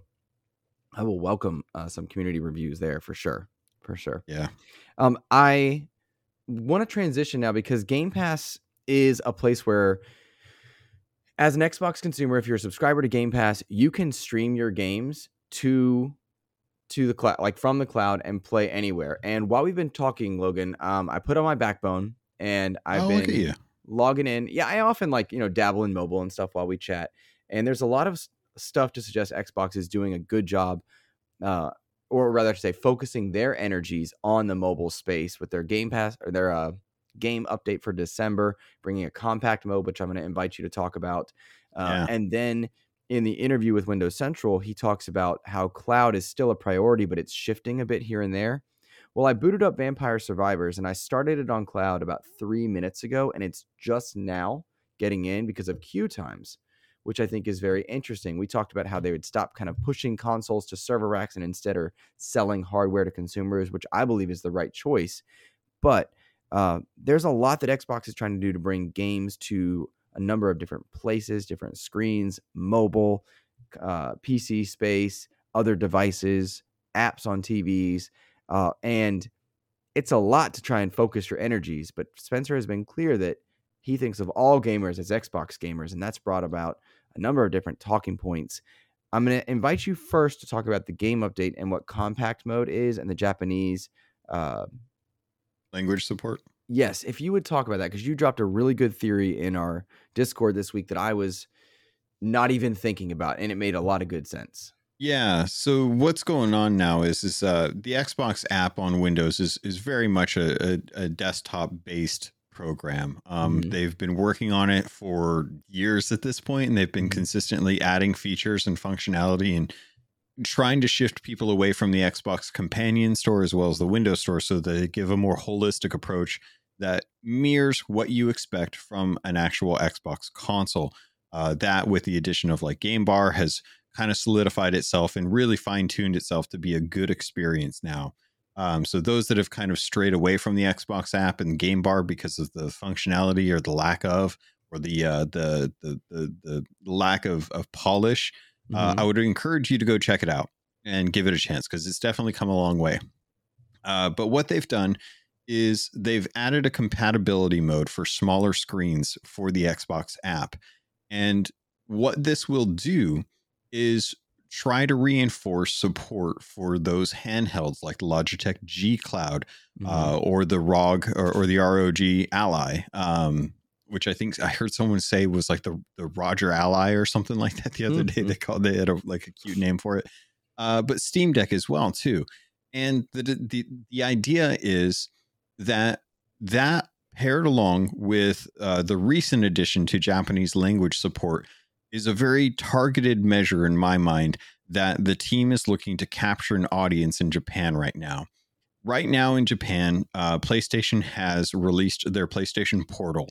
i will welcome uh, some community reviews there for sure for sure. Yeah. Um i want to transition now because game pass is a place where as an Xbox consumer, if you're a subscriber to Game Pass, you can stream your games to to the cloud, like from the cloud, and play anywhere. And while we've been talking, Logun, um, I put on my backbone and I've oh, been logging in. Yeah, I often like you know dabble in mobile and stuff while we chat. And there's a lot of stuff to suggest Xbox is doing a good job, uh, or rather to say, focusing their energies on the mobile space with their Game Pass or their uh, game update for December, bringing a compact mode, which I'm going to invite you to talk about. Uh, yeah. And then in the interview with Windows Central, he talks about how cloud is still a priority, but it's shifting a bit here and there. Well, I booted up Vampire Survivors and I started it on cloud about three minutes ago, and it's just now getting in because of queue times, which I think is very interesting. We talked about how they would stop kind of pushing consoles to server racks and instead are selling hardware to consumers, which I believe is the right choice. But uh, there's a lot that Xbox is trying to do to bring games to a number of different places, different screens, mobile, uh, PC space, other devices, apps on TVs, uh, and it's a lot to try and focus your energies. But Spencer has been clear that he thinks of all gamers as Xbox gamers, and that's brought about a number of different talking points. I'm going to invite you first to talk about the game update and what compact mode is and the Japanese uh, language support? Yes, if you would talk about that because you dropped a really good theory in our Discord this week that I was not even thinking about, and it made a lot of good sense. Yeah. So what's going on now is is uh, the Xbox app on Windows is is very much a, a, a desktop based program. Um, mm-hmm. They've been working on it for years at this point, and they've been mm-hmm. consistently adding features and functionality and trying to shift people away from the Xbox companion store as well as the Windows store so they give a more holistic approach that mirrors what you expect from an actual Xbox console. Uh, that, with the addition of like Game Bar, has kind of solidified itself and really fine tuned itself to be a good experience now. Um, so those that have kind of strayed away from the Xbox app and Game Bar because of the functionality or the lack of, or the uh, the, the the the lack of of polish, uh, mm-hmm. I would encourage you to go check it out and give it a chance because it's definitely come a long way. Uh, but what they've done is they've added a compatibility mode for smaller screens for the Xbox app. And what this will do is try to reinforce support for those handhelds like Logitech G Cloud mm-hmm. uh, or the ROG or, or, the ROG Ally. Um, which I think I heard someone say was like the the Roger Ally or something like that the other mm-hmm. day. They called they had a like a cute name for it. Uh, but Steam Deck as well too. And the the the idea is that that paired along with uh, the recent addition to Japanese language support is a very targeted measure in my mind that the team is looking to capture an audience in Japan right now. Right now in Japan, uh, PlayStation has released their PlayStation Portal,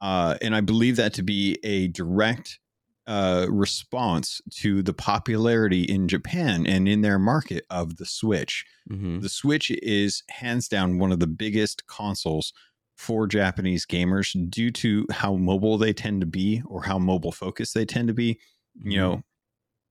uh, and I believe that to be a direct uh, response to the popularity in Japan and in their market of the Switch. Mm-hmm. The Switch is hands down one of the biggest consoles for Japanese gamers due to how mobile they tend to be or how mobile focused they tend to be. Mm-hmm. You know,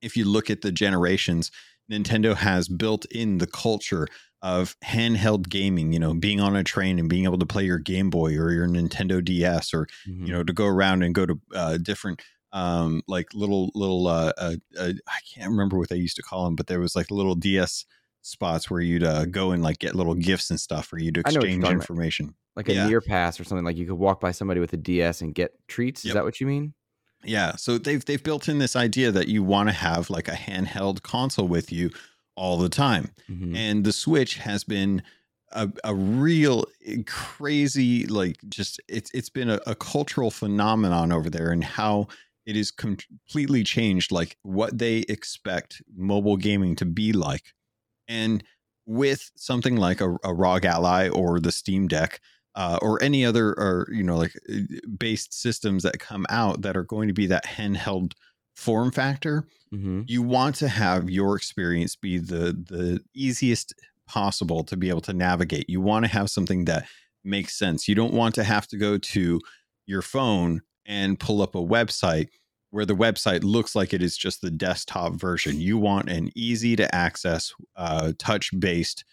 if you look at the generations, Nintendo has built in the culture of handheld gaming, you know, being on a train and being able to play your Game Boy or your Nintendo DS or, mm-hmm. you know, to go around and go to uh, different um like little little uh, uh, uh, I can't remember what they used to call them, but there was like little DS spots where you'd uh, go and like get little gifts and stuff for you to exchange information. About. Like a yeah. near pass or something like you could walk by somebody with a DS and get treats. Yep. Is that what you mean? Yeah, so they've they've built in this idea that you want to have like a handheld console with you all the time. Mm-hmm. And the Switch has been a, a real eh, crazy, like just it's it's been a, a cultural phenomenon over there and how it is completely changed like what they expect mobile gaming to be like. And with something like a, a ROG Ally or the Steam Deck, uh, or any other or you know like uh, based systems that come out that are going to be that handheld form factor Mm-hmm. you want to have your experience be the the easiest possible to be able to navigate you want to have something that makes sense you don't want to have to go to your phone and pull up a website where the website looks like it is just the desktop version you want an easy to access uh, touch based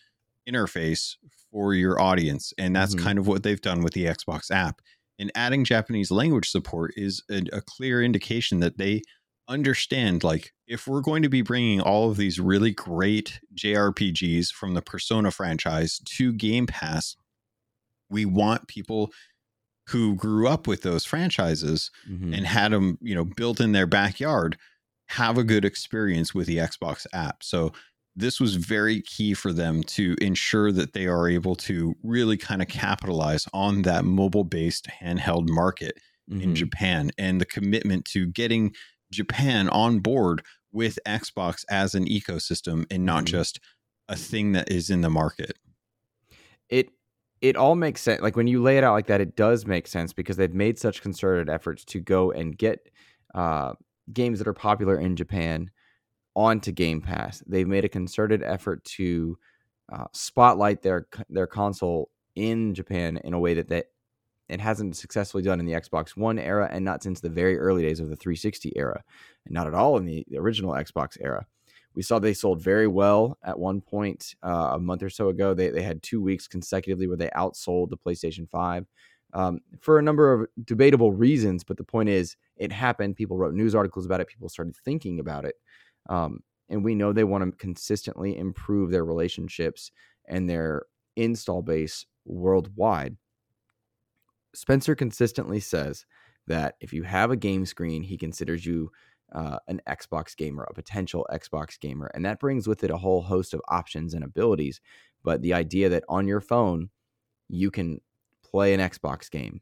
interface for your audience and that's Mhm. kind of what they've done with the xbox app and adding japanese language support is a, a clear indication that they understand like if we're going to be bringing all of these really great JRPGs from the Persona franchise to Game Pass, we want people who grew up with those franchises Mm-hmm. and had them, you know, built in their backyard have a good experience with the Xbox app. So this was very key for them to ensure that they are able to really kind of capitalize on that mobile-based handheld market in Mhm. Japan and the commitment to getting Japan on board with Xbox as an ecosystem and not Mhm. just a thing that is in the market. it it all makes sense. Like when you lay it out like that, it does make sense because they've made such concerted efforts to go and get uh, games that are popular in Japan onto Game Pass. They've made a concerted effort to uh, spotlight their their console in Japan in a way that that it hasn't successfully done in the Xbox One era, and not since the very early days of the 360 era, and not at all in the, original Xbox era. We saw they sold very well at one point uh, a month or so ago. They, they had two weeks consecutively where they outsold the PlayStation 5 um, for a number of debatable reasons. But the point is, it happened. People wrote news articles about it. People started thinking about it. Um, and we know they want to consistently improve their relationships and their install base worldwide. Spencer consistently says that if you have a game screen, he considers you uh, an Xbox gamer, a potential Xbox gamer. And that brings with it a whole host of options and abilities. But the idea that on your phone, you can play an Xbox game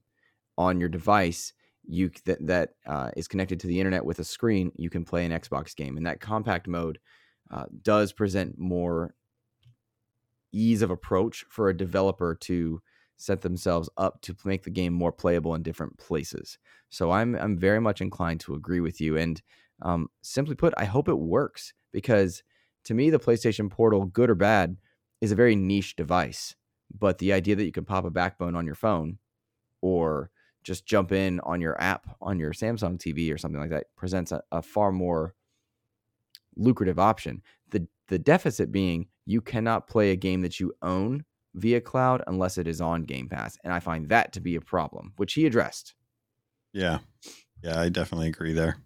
on your device, you that that uh, is connected to the internet with a screen, you can play an Xbox game, and that compact mode uh, does present more ease of approach for a developer to set themselves up to make the game more playable in different places. So I'm I'm very much inclined to agree with you. And um, simply put, I hope it works because to me, the PlayStation Portal, good or bad, is a very niche device. But the idea that you can pop a backbone on your phone or just jump in on your app on your Samsung TV or something like that presents a, a far more lucrative option. The the deficit being you cannot play a game that you own via cloud unless it is on Game Pass. And I find that to be a problem, which he addressed. Yeah. Yeah, I definitely agree there.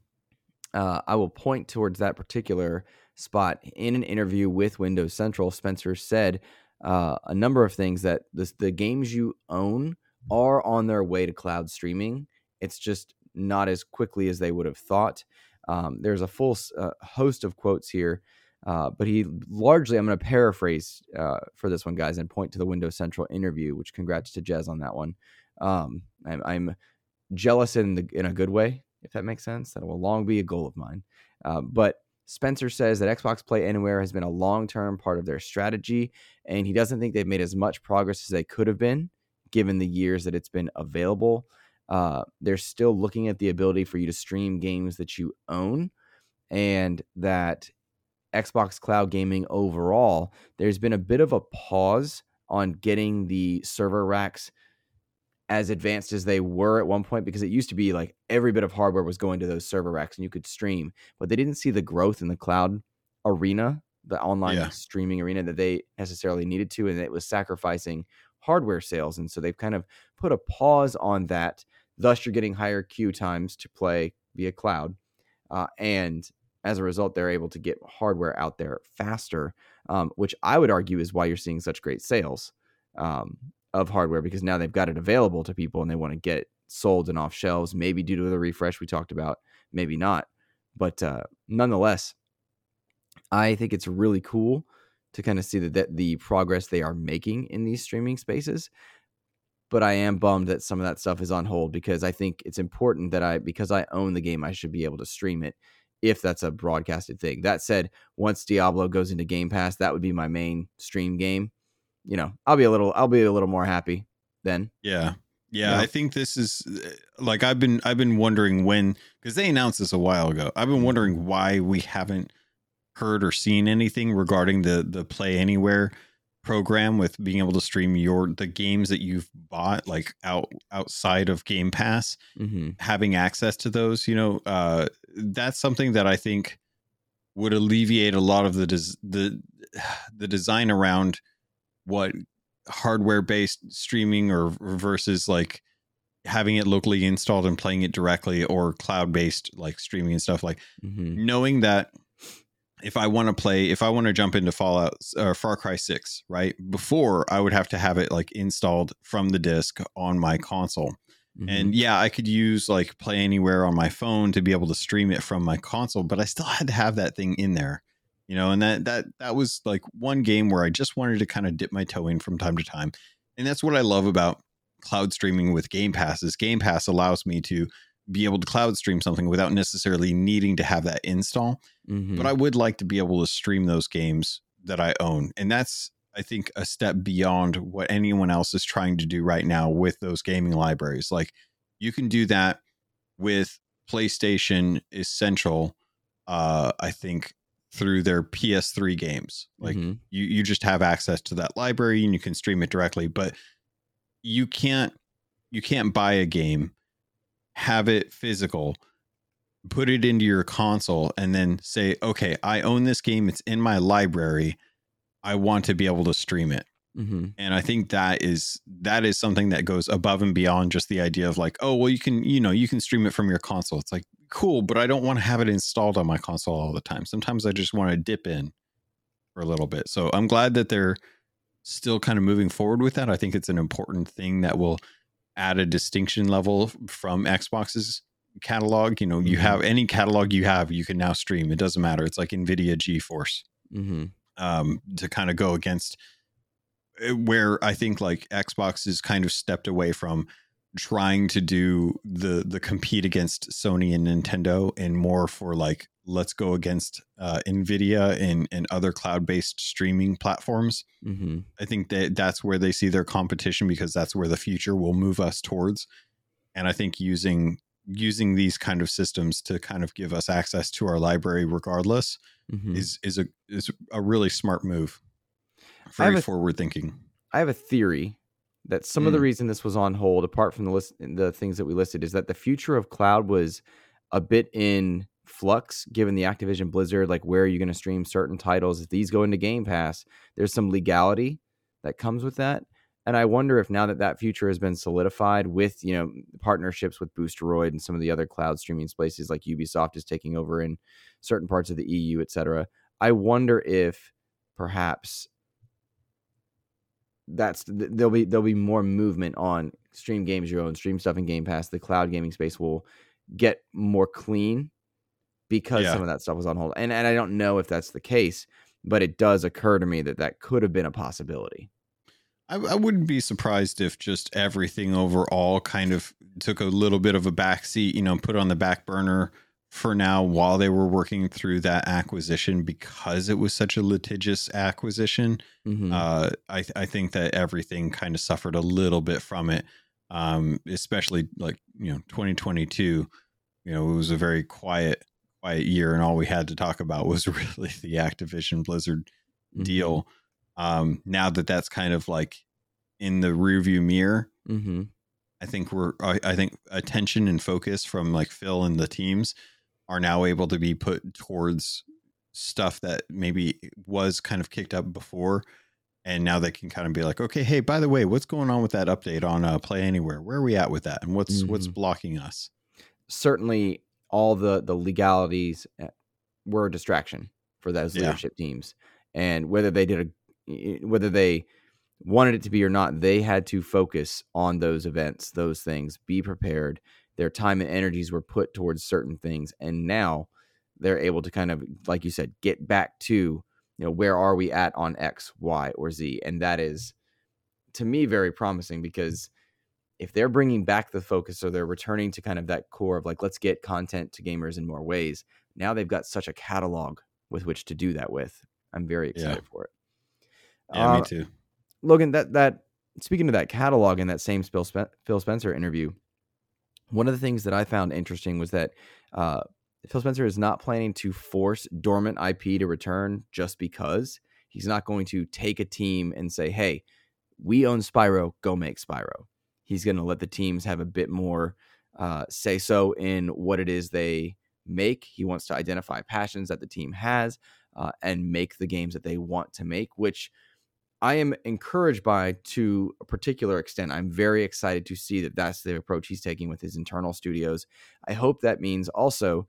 Uh, I will point towards that particular spot in an interview with Windows Central. Spencer said uh, a number of things that this, the games you own are on their way to cloud streaming. It's just not as quickly as they would have thought. Um, there's a full uh, host of quotes here, uh, but he largely, I'm going to paraphrase uh, for this one, guys, and point to the Windows Central interview, which congrats to Jez on that one. Um, I'm, I'm jealous in the in a good way, if that makes sense. That will long be a goal of mine. Uh, but Spencer says that Xbox Play Anywhere has been a long term part of their strategy, and he doesn't think they've made as much progress as they could have been given the years that it's been available. Uh, they're still looking at the ability for you to stream games that you own, and that Xbox Cloud Gaming overall, there's been a bit of a pause on getting the server racks as advanced as they were at one point because it used to be like every bit of hardware was going to those server racks and you could stream, but they didn't see the growth in the cloud arena, the online Yeah. streaming arena that they necessarily needed to, and it was sacrificing hardware sales. And so they've kind of put a pause on that. Thus, you're getting higher queue times to play via cloud. Uh, and as a result, they're able to get hardware out there faster, um, which I would argue is why you're seeing such great sales um, of hardware because now they've got it available to people and they want to get sold and off shelves. Maybe due to the refresh we talked about, maybe not. But uh, nonetheless, I think it's really cool to kind of see that, that the progress they are making in these streaming spaces. But I am bummed that some of that stuff is on hold because I think it's important that I, because I own the game, I should be able to stream it if that's a broadcasted thing. That said, once Diablo goes into Game Pass, that would be my main stream game. You know, I'll be a little, I'll be a little more happy. then. Yeah. Yeah. I think this is uh, like I've been I've been wondering when because they announced this a while ago. I've been wondering why we haven't heard or seen anything regarding the the Play Anywhere program with being able to stream your the games that you've bought like out outside of Game Pass Mm-hmm. having access to those you know uh that's something that i think would alleviate a lot of the des- the the design around what hardware based streaming or versus like having it locally installed and playing it directly or cloud based like streaming and stuff like Mm-hmm. knowing that if I want to play, if I want to jump into Fallout or Far Cry 6, right? Before I would have to have it like installed from the disc on my console. Mm-hmm. And yeah, I could use like Play Anywhere on my phone to be able to stream it from my console, but I still had to have that thing in there. You know, and that that that was like one game where I just wanted to kind of dip my toe in from time to time. And that's what I love about cloud streaming with Game Pass is Game Pass allows me to be able to cloud stream something without necessarily needing to have that install Mhm. but I would like to be able to stream those games that I own. And that's, I think, a step beyond what anyone else is trying to do right now with those gaming libraries. Like you can do that with PlayStation Essential, uh, I think, through their PS3 games. Like Mhm. you, you just have access to that library and you can stream it directly, but you can't you can't buy a game, have it physical, put it into your console and then say, okay, I own this game. It's in my library. I want to be able to stream it. Mhm. And I think that is that is something that goes above and beyond just the idea of like, oh, well, you can, you know, you can stream it from your console. It's like, cool, but I don't want to have it installed on my console all the time. Sometimes I just want to dip in for a little bit. So I'm glad that they're still kind of moving forward with that. I think it's an important thing that will add a distinction level from Xbox's catalog. You know, you Mhm. have any catalog you have, you can now stream. It doesn't matter. It's like NVIDIA GeForce Mhm. um, to kind of go against uh, where I think like Xbox has kind of stepped away from trying to do the the compete against Sony and Nintendo and more for like let's go against uh, Nvidia and and other cloud based streaming platforms. Mhm. I think that that's where they see their competition because that's where the future will move us towards. And I think using using these kind of systems to kind of give us access to our library regardless Mhm. is is a is a really smart move. Very forward thinking. I have a theory that some of the Mm. reason this was on hold, apart from the list, the things that we listed, is that the future of cloud was a bit in flux, given the Activision Blizzard, like where are you going to stream certain titles? If these go into Game Pass, there's some legality that comes with that, and I wonder if now that that future has been solidified with you know partnerships with Boosteroid and some of the other cloud streaming places like Ubisoft is taking over in certain parts of the EU, et cetera. I wonder if perhaps that's there'll be there'll be more movement on stream games your own stream stuff in game pass the cloud gaming space will get more clean because Yeah. some of that stuff was on hold and, and i don't know if that's the case but it does occur to me that that could have been a possibility I, I wouldn't be surprised if just everything overall kind of took a little bit of a backseat, you know, put on the back burner for now while they were working through that acquisition because it was such a litigious acquisition. Mhm. Uh, I, I think that everything kind of suffered a little bit from it, um, especially like, you know, 2022, you know, it was a very quiet, quiet year and all we had to talk about was really the Activision Blizzard Mhm. deal. Um, now that that's kind of like in the rearview mirror, Mhm. I think we're I, I think attention and focus from like Phil and the teams are now able to be put towards stuff that maybe was kind of kicked up before. And now they can kind of be like, okay, hey, by the way, what's going on with that update on uh, Play Anywhere? Where are we at with that? And what's what's Mhm. blocking us? certainly all the the legalities uh, were a distraction for those Yeah. leadership teams and whether they did a whether they wanted it to be or not they had to focus on those events those things be prepared their time and energies were put towards certain things and now they're able to kind of like you said get back to you know where are we at on x y or z and that is to me very promising because if they're bringing back the focus or they're returning to kind of that core of like let's get content to gamers in more ways now they've got such a catalog with which to do that with i'm very Yeah. excited for it Yeah, Uh, me too. Logun that that speaking of that catalog in that same Phil, Spencer interview, one of the things that I found interesting was that uh, Phil Spencer is not planning to force dormant IP to return just because. He's not going to take a team and say, hey, we own Spyro, go make Spyro. He's going to let the teams have a bit more uh, say so in what it is they make. He wants to identify passions that the team has uh, and make the games that they want to make, which I am encouraged by to a particular extent. I'm very excited to see that that's the approach he's taking with his internal studios. I hope that means also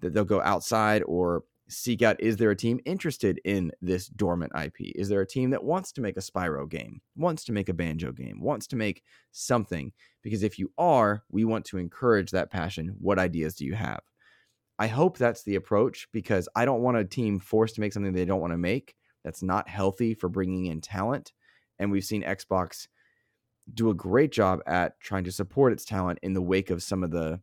that they'll go outside or seek out is there a team interested in this dormant IP? Is there a team that wants to make a Spyro game, wants to make a Banjo game, wants to make something? Because if you are, we want to encourage that passion. What ideas do you have? I hope that's the approach because I don't want a team forced to make something they don't want to make. That's not healthy for bringing in talent. And we've seen Xbox do a great job at trying to support its talent in the wake of some of the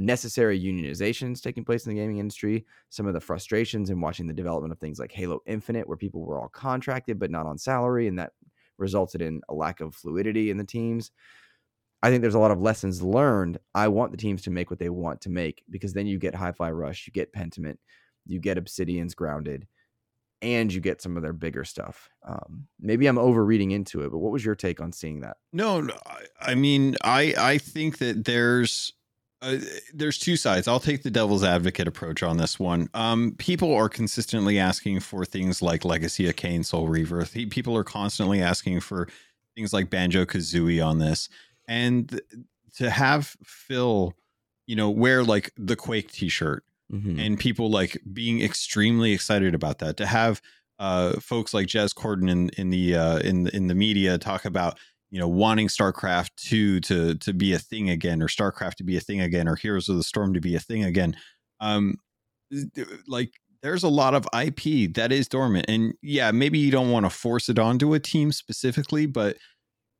necessary unionizations taking place in the gaming industry, some of the frustrations in watching the development of things like Halo Infinite, where people were all contracted but not on salary, and that resulted in a lack of fluidity in the teams. I think there's a lot of lessons learned. I want the teams to make what they want to make because then you get Hi Fi Rush, you get Pentiment, you get Obsidian's Grounded, and you get some of their bigger stuff. Um, maybe I'm over reading into it, but what was your take on seeing that? No, no I mean, I I think that there's uh, there's two sides. I'll take the devil's advocate approach on this one. Um, people are consistently asking for things like Legacy of Kain, Soul Reaver. People are constantly asking for things like Banjo Kazooie on this, and to have Phil, you know, wear like the Quake T-shirt, mm-hmm. and people like being extremely excited about that. To have uh, folks like Jez Corden in in the uh, in in the media talk about you know wanting starcraft 2 to to be a thing again or starcraft to be a thing again or heroes of the storm to be a thing again. Um like there's a lot of ip that is dormant and yeah maybe you don't want to force it onto a team specifically but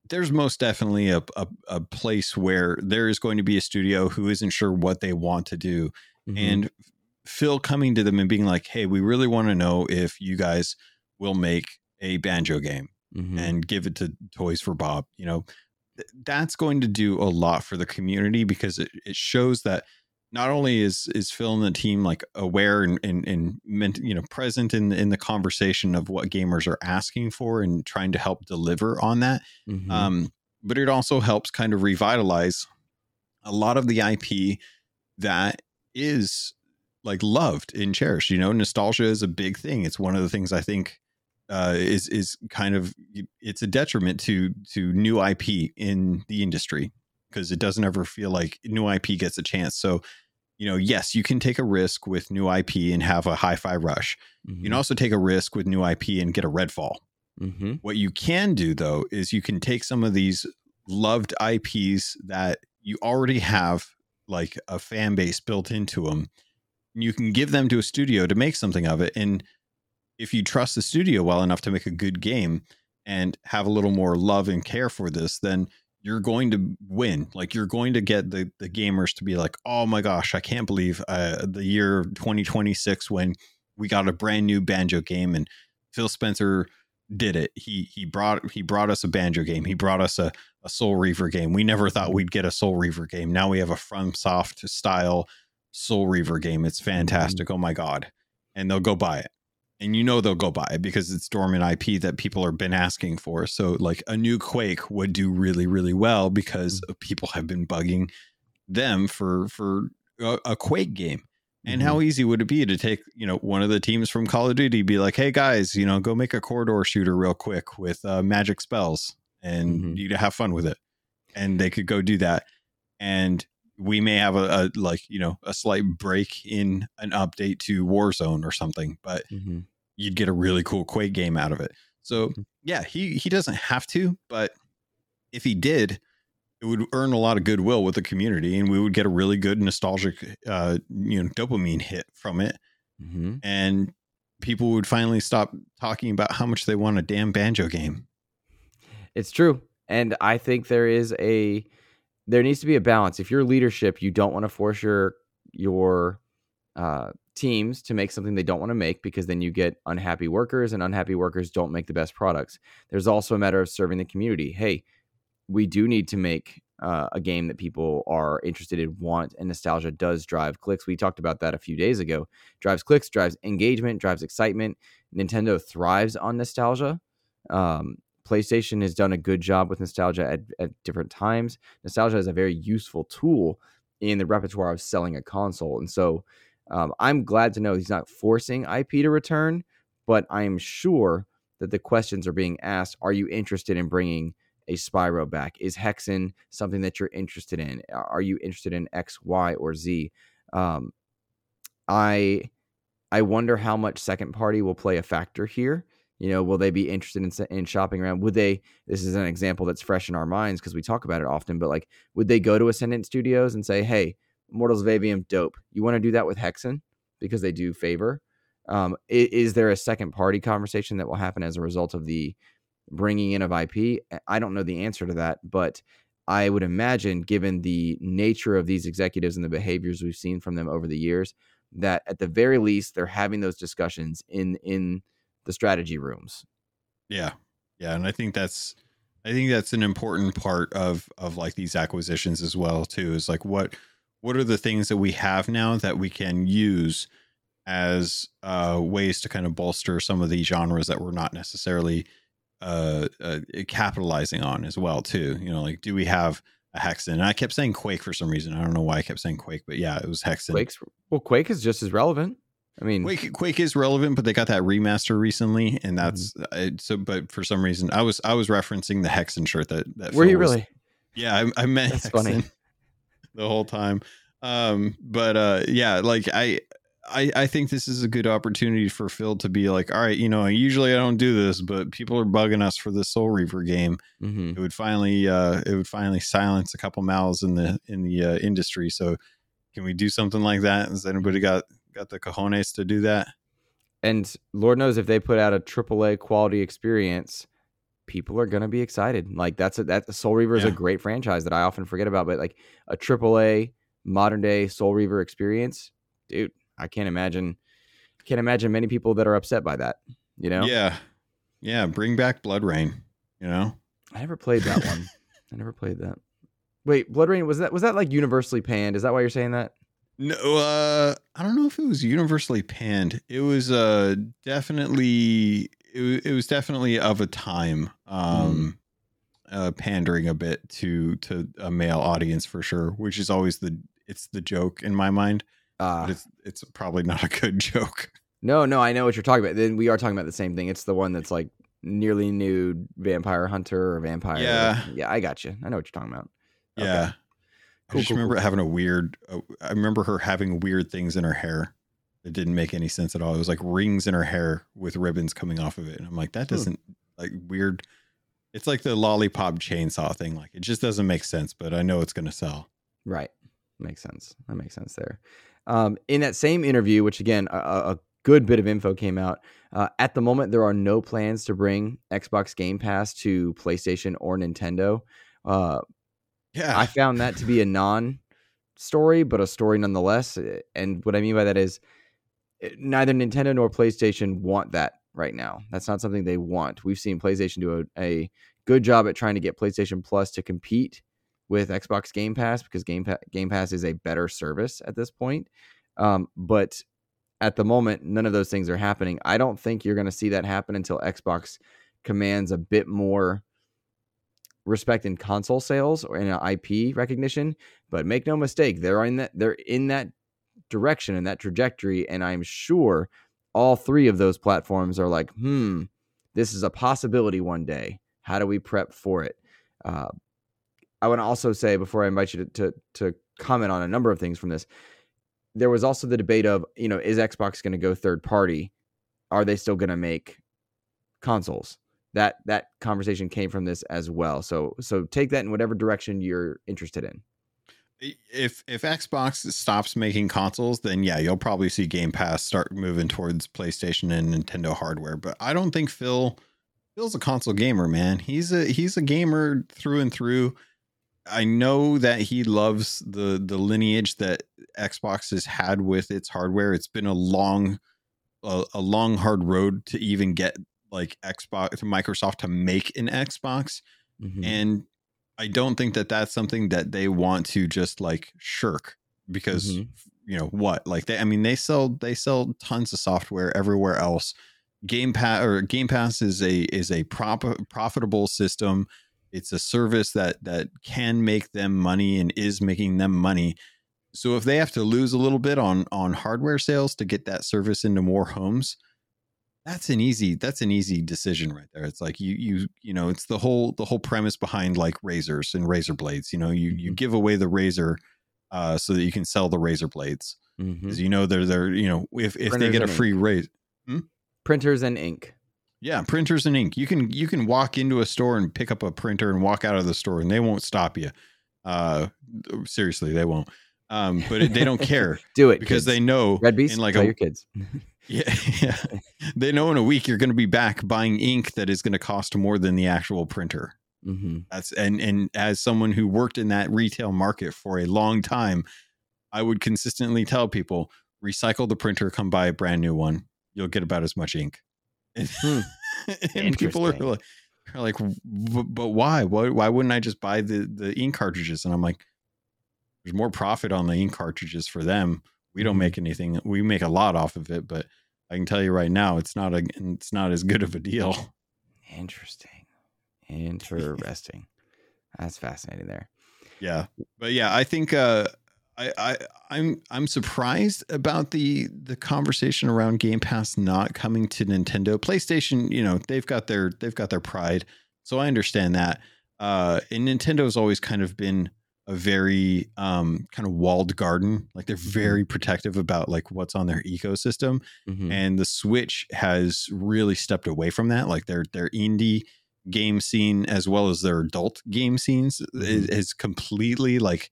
there's most definitely a, a, a place where there is going to be a studio who isn't sure what they want to do. Mm-hmm. and phil coming to them and being like hey we really want to know if you guys will make a banjo game mm-hmm. and give it to Toys for Bob. You know, that's going to do a lot for the community because it, it shows that not only is is Phil and the team like aware and and, and meant, you know present in in the conversation of what gamers are asking for and trying to help deliver on that, mm-hmm. um, but it also helps kind of revitalize a lot of the IP that is like loved and cherished. You know, nostalgia is a big thing. It's one of the things I think uh, is is kind of it's a detriment to to new IP in the industry because it doesn't ever feel like new IP gets a chance. So, you know, yes, you can take a risk with new IP and have a hi-fi rush. Mm-hmm. You can mm-hmm. also take a risk with new IP and get a Redfall. Mm-hmm. What you can do though is you can take some of these loved IPs that you already have like a fan base built into them. And you can give them to a studio to make something of it and if you trust the studio well enough to make a good game and have a little more love and care for this, then you're going to win. Like you're going to get the the gamers to be like, "Oh my gosh, I can't believe uh, the year 2026 when we got a brand new banjo game and Phil Spencer did it. He he brought he brought us a banjo game. He brought us a, a Soul Reaver game. We never thought we'd get a Soul Reaver game. Now we have a FromSoft style Soul Reaver game. It's mm-hmm. fantastic. Mm-hmm. Oh my god. And they'll go buy it and you know they'll go buy it because it's dormant IP that people have been asking for. So like a new Quake would do really really well because mm-hmm. people have been bugging them for for a, a Quake game. And mm-hmm. how easy would it be to take, you know, one of the teams from Call of Duty be like, "Hey guys, you know, go make a corridor shooter real quick with uh, magic spells and mm-hmm. you have fun with it." And they could go do that. And we may have a, a, like you know a slight break in an update to Warzone or something, but mm-hmm. you'd get a really cool Quake game out of it. So mm-hmm. yeah, he he doesn't have to, but if he did, it would earn a lot of goodwill with the community, and we would get a really good nostalgic, uh, you know, dopamine hit from it, mm-hmm. and people would finally stop talking about how much they want a damn banjo game. It's true, and I think there is a there needs to be a balance. If you're leadership, you don't want to force your your uh, teams to make something they don't want to make because then you get unhappy workers and unhappy workers don't make the best products. There's also a matter of serving the community. Hey, we do need to make uh, a game that people are interested in, want, and nostalgia does drive clicks. We talked about that a few days ago. Drives clicks, drives engagement, drives excitement. Nintendo thrives on nostalgia. Um, PlayStation has done a good job with nostalgia at, at different times. Nostalgia is a very useful tool in the repertoire of selling a console. And so um, I'm glad to know he's not forcing IP to return, but I am sure that the questions are being asked Are you interested in bringing a Spyro back? Is Hexen something that you're interested in? Are you interested in X, Y, or Z? Um, I I wonder how much second party will play a factor here. You know, will they be interested in, in shopping around? Would they? This is an example that's fresh in our minds because we talk about it often. But like, would they go to Ascendant Studios and say, "Hey, Mortals of Aveum, dope. You want to do that with Hexen because they do favor." Um, is, is there a second party conversation that will happen as a result of the bringing in of IP? I don't know the answer to that, but I would imagine, given the nature of these executives and the behaviors we've seen from them over the years, that at the very least they're having those discussions in in the strategy rooms. Yeah. Yeah, and I think that's I think that's an important part of of like these acquisitions as well too is like what what are the things that we have now that we can use as uh ways to kind of bolster some of the genres that we're not necessarily uh, uh capitalizing on as well too you know like do we have a Hexen. And I kept saying Quake for some reason. I don't know why I kept saying Quake, but yeah, it was Hexen. Quake's well, Quake is just as relevant. I mean, Quake, Quake is relevant, but they got that remaster recently, and that's mm-hmm. so. But for some reason, I was I was referencing the Hexen shirt that that. Were Phil you was, really? Yeah, I, I meant that's Hexen funny the whole time. Um, but uh, yeah, like I I, I think this is a good opportunity for Phil to be like, all right, you know, usually I don't do this, but people are bugging us for the Soul Reaver game. Mm-hmm. It would finally, uh, it would finally silence a couple mouths in the in the uh, industry. So, can we do something like that? Has anybody got got the cojones to do that. And Lord knows if they put out a AAA quality experience, people are going to be excited. Like that's a, that Soul Reaver is yeah. a great franchise that I often forget about, but like a AAA modern day Soul Reaver experience, dude, I can't imagine can't imagine many people that are upset by that, you know? Yeah. Yeah, bring back BloodRayne, you know? I never played that one. I never played that. Wait, BloodRayne was that was that like universally panned? Is that why you're saying that? No, uh, I don't know if it was universally panned. It was uh definitely it, was, it was definitely of a time um mm. uh pandering a bit to to a male audience for sure, which is always the it's the joke in my mind. Uh, it's it's probably not a good joke. No, no, I know what you're talking about. Then we are talking about the same thing. It's the one that's like nearly nude vampire hunter or vampire. Yeah, yeah, I got you. I know what you're talking about. Yeah. Okay. Cool, I just cool, remember cool. having a weird. Uh, I remember her having weird things in her hair. It didn't make any sense at all. It was like rings in her hair with ribbons coming off of it, and I'm like, that doesn't like weird. It's like the lollipop chainsaw thing. Like it just doesn't make sense, but I know it's going to sell. Right, makes sense. That makes sense there. Um, in that same interview, which again, a, a good bit of info came out. Uh, at the moment, there are no plans to bring Xbox Game Pass to PlayStation or Nintendo. Uh, yeah. I found that to be a non story, but a story nonetheless. Eh, and what I mean by that is eh, neither Nintendo nor PlayStation want that right now. That's not something they want. We've seen PlayStation do a, a good job at trying to get PlayStation Plus to compete with Xbox Game Pass because Game, pa- Game Pass is a better service at this point. Um, but at the moment, none of those things are happening. I don't think you're going to see that happen until Xbox commands a bit more respect in console sales or in IP recognition. But make no mistake, they're in that they're in that direction and that trajectory. And I'm sure all three of those platforms are like, hmm, this is a possibility one day. How do we prep for it? Uh, I want to also say before I invite you to, to to comment on a number of things from this, there was also the debate of you know is Xbox going to go third party? Are they still going to make consoles? That that conversation came from this as well. So so take that in whatever direction you're interested in. If if Xbox stops making consoles, then yeah, you'll probably see Game Pass start moving towards PlayStation and Nintendo hardware. But I don't think Phil Phil's a console gamer, man. He's a he's a gamer through and through. I know that he loves the the lineage that Xbox has had with its hardware. It's been a long, a, a long hard road to even get like Xbox to Microsoft to make an Xbox, Mhm. and I don't think that that's something that they want to just like shirk because Mhm. you know what like they I mean they sell they sell tons of software everywhere else. Game Pass or Game Pass is a is a prop, profitable system. It's a service that that can make them money and is making them money. So if they have to lose a little bit on on hardware sales to get that service into more homes, that's an easy that's an easy decision right there. It's like you you you know it's the whole the whole premise behind like razors and razor blades. You know you you Mhm. give away the razor uh, so that you can sell the razor blades because you know they're they're you know if if they get a free razor. printers and ink. Yeah, printers and ink. You can you can walk into a store and pick up a printer and walk out of the store and they won't stop you. Uh seriously, they won't. Um but it, they don't care Do it because kids. they know red beast. in like tell a your kids. yeah, yeah. They know in a week you're going to be back buying ink that is going to cost more than the actual printer. hmm That's and and as someone who worked in that retail market for a long time, I would consistently tell people recycle the printer, come buy a brand new one. You'll get about as much ink. And, Hmm. and people are like, are like, but why? Why? Why wouldn't I just buy the the ink cartridges? And I'm like, there's more profit on the ink cartridges for them. We don't Mhm. make anything. We make a lot off of it, but I can tell you right now, it's not a it's not as good of a deal. Interesting. Interesting. That's fascinating. There. Yeah, but yeah, I think uh, I, I I'm I'm surprised about the the conversation around Game Pass not coming to Nintendo. PlayStation, you know, they've got their they've got their pride, so I understand that. Uh, and Nintendo's always kind of been a very um kind of walled garden. Like they're very protective about like what's on their ecosystem Mhm. and the switch has really stepped away from that like their their indie game scene as well as their adult game scenes is, Mhm. is completely like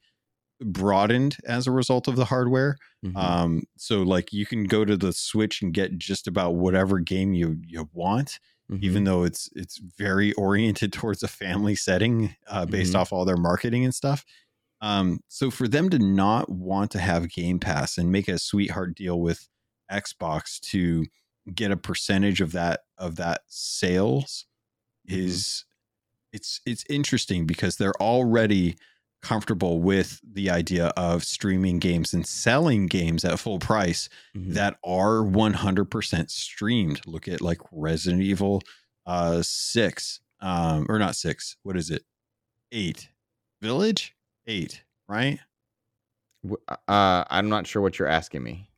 broadened as a result of the hardware Mhm. um so like you can go to the switch and get just about whatever game you you want Mhm. even though it's it's very oriented towards a family setting uh, based Mhm. off all their marketing and stuff. Um, so for them to not want to have Game Pass and make a sweetheart deal with Xbox to get a percentage of that of that sales Mhm. is it's it's interesting because they're already comfortable with the idea of streaming games and selling games at full price Mhm. that are 100% streamed. Look at like Resident Evil uh 6 um or not 6. What is it? 8. Village? 8, right? Uh, I'm not sure what you're asking me.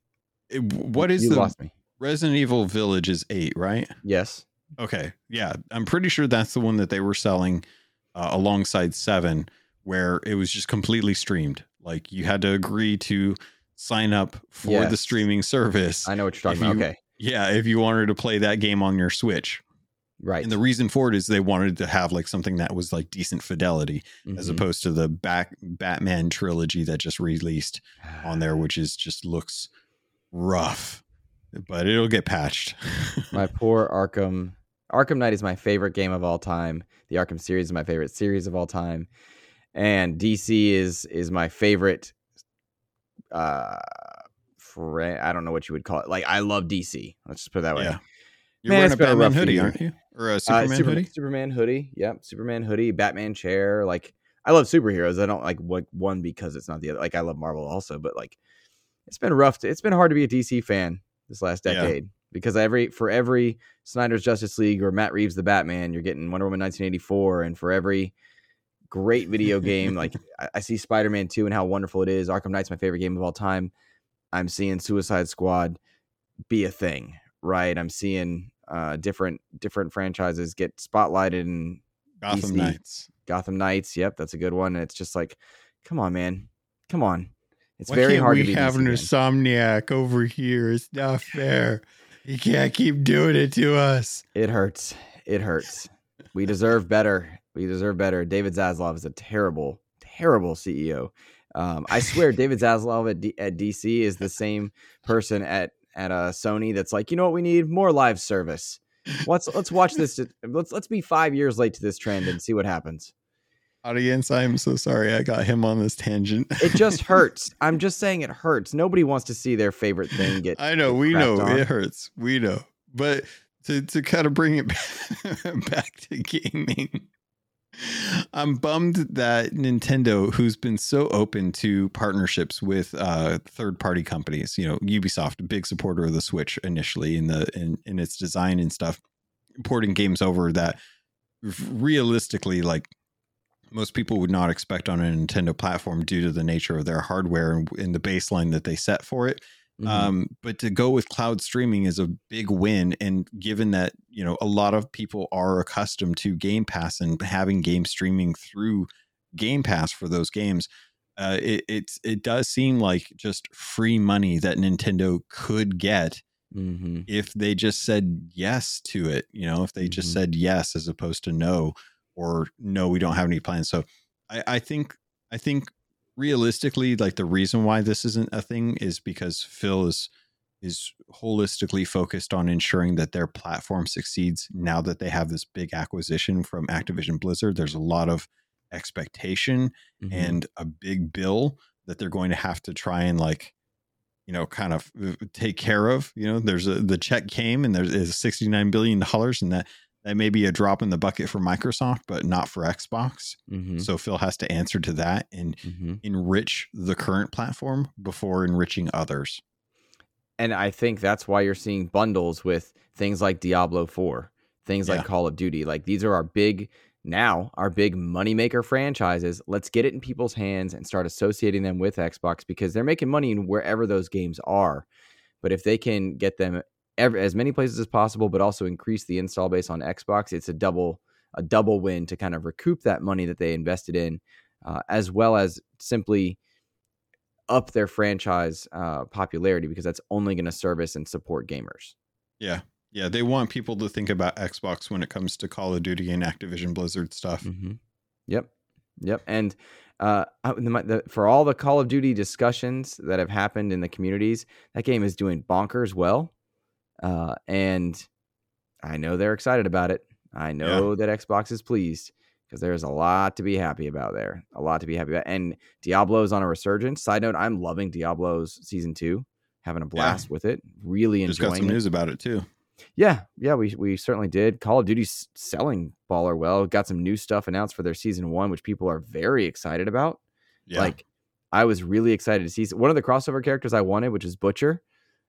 It- what is you the lost me? Resident Evil Village is 8, right? Yes. Okay. Yeah, I'm pretty sure that's the one that they were selling uh, alongside 7 where it was just completely streamed. Like you had to agree to sign up for the streaming service. I know what you're talking about. you- Okay. Yeah, if you wanted to play that game on your Switch. Right. And the reason for it is they wanted to have like something that was like decent fidelity as Mhm. opposed to the back Batman trilogy that just released on there, which is just looks rough. But it'll get patched. my poor Arkham. Arkham Knight is my favorite game of all time. The Arkham series is my favorite series of all time, and DC is is my favorite. Uh, friend, I don't know what you would call it. Like I love DC. Let's just put it that way. yeah. You're Man, wearing a Batman rough hoodie, year. aren't you? Or a Uh, Superman Super- hoodie? Superman hoodie. Yep. Superman hoodie. Batman chair. Like I love superheroes. I don't like one because it's not the other. Like I love Marvel also, but like it's been rough. To, it's been hard to be a DC fan this last Yeah. decade because every for every Snyder's Justice League or Matt Reeves the Batman, you're getting Wonder Woman 1984, and for every great video game, like I, see Spider Man 2 and how wonderful it is. Arkham Knight's my favorite game of all time. I'm seeing Suicide Squad be a thing, right? I'm seeing uh, different different franchises get spotlighted in Gotham DC. Knights. Gotham Knights. Yep, that's a good one. And it's just like, come on, man, come on. It's Why very hard we to be have an insomniac over here? It's not fair. You can't keep doing it to us. It hurts. It hurts. we deserve better. We deserve better. David Zaslav is a terrible, terrible CEO. Um, I swear, David Zaslav at, D- at DC is the same person at at uh, Sony that's like, you know what, we need more live service. Let's let's watch this. Let's let's be five years late to this trend and see what happens. Audience, I am so sorry I got him on this tangent. it just hurts. I'm just saying it hurts. Nobody wants to see their favorite thing get. I know, we know on. it hurts. We know. But to to kind of bring it back to gaming. I'm bummed that Nintendo, who's been so open to partnerships with uh, third party companies, you know, Ubisoft, a big supporter of the Switch initially in the in, in its design and stuff, porting games over that realistically, like most people would not expect on a Nintendo platform due to the nature of their hardware and, and the baseline that they set for it. Mm-hmm. Um, but to go with cloud streaming is a big win. And given that, you know, a lot of people are accustomed to Game Pass and having game streaming through Game Pass for those games, uh, it, it's, it does seem like just free money that Nintendo could get mm-hmm. if they just said yes to it, you know, if they mm-hmm. just said yes as opposed to no, or no, we don't have any plans. So I, I think, I think realistically, like the reason why this isn't a thing is because Phil is is holistically focused on ensuring that their platform succeeds now that they have this big acquisition from Activision Blizzard. There's a lot of expectation mm-hmm. and a big bill that they're going to have to try and like you know kind of uh, take care of you know there's a the check came and there's 69 billion dollars and that that may be a drop in the bucket for Microsoft, but not for Xbox. Mm-hmm. So Phil has to answer to that and mm-hmm. enrich the current platform before enriching others. And I think that's why you're seeing bundles with things like Diablo 4, things yeah. like Call of Duty. Like these are our big now our big moneymaker franchises. Let's get it in people's hands and start associating them with Xbox because they're making money in wherever those games are. But if they can get them every, as many places as possible, but also increase the install base on Xbox. It's a double a double win to kind of recoup that money that they invested in, uh, as well as simply up their franchise uh, popularity because that's only going to service and support gamers. Yeah. Yeah, they want people to think about Xbox when it comes to Call of Duty and Activision Blizzard stuff. Mm-hmm. Yep, yep. And uh, the, the, for all the Call of Duty discussions that have happened in the communities, that game is doing bonkers well. Uh, and I know they're excited about it. I know yeah. that Xbox is pleased because there's a lot to be happy about there. A lot to be happy about. And Diablo's on a resurgence. Side note, I'm loving Diablo's season two, having a blast yeah. with it. Really Just enjoying got some it. news about it too. Yeah, yeah, we we certainly did. Call of Duty's selling baller well. Got some new stuff announced for their season one, which people are very excited about. Yeah. Like I was really excited to see one of the crossover characters I wanted, which is Butcher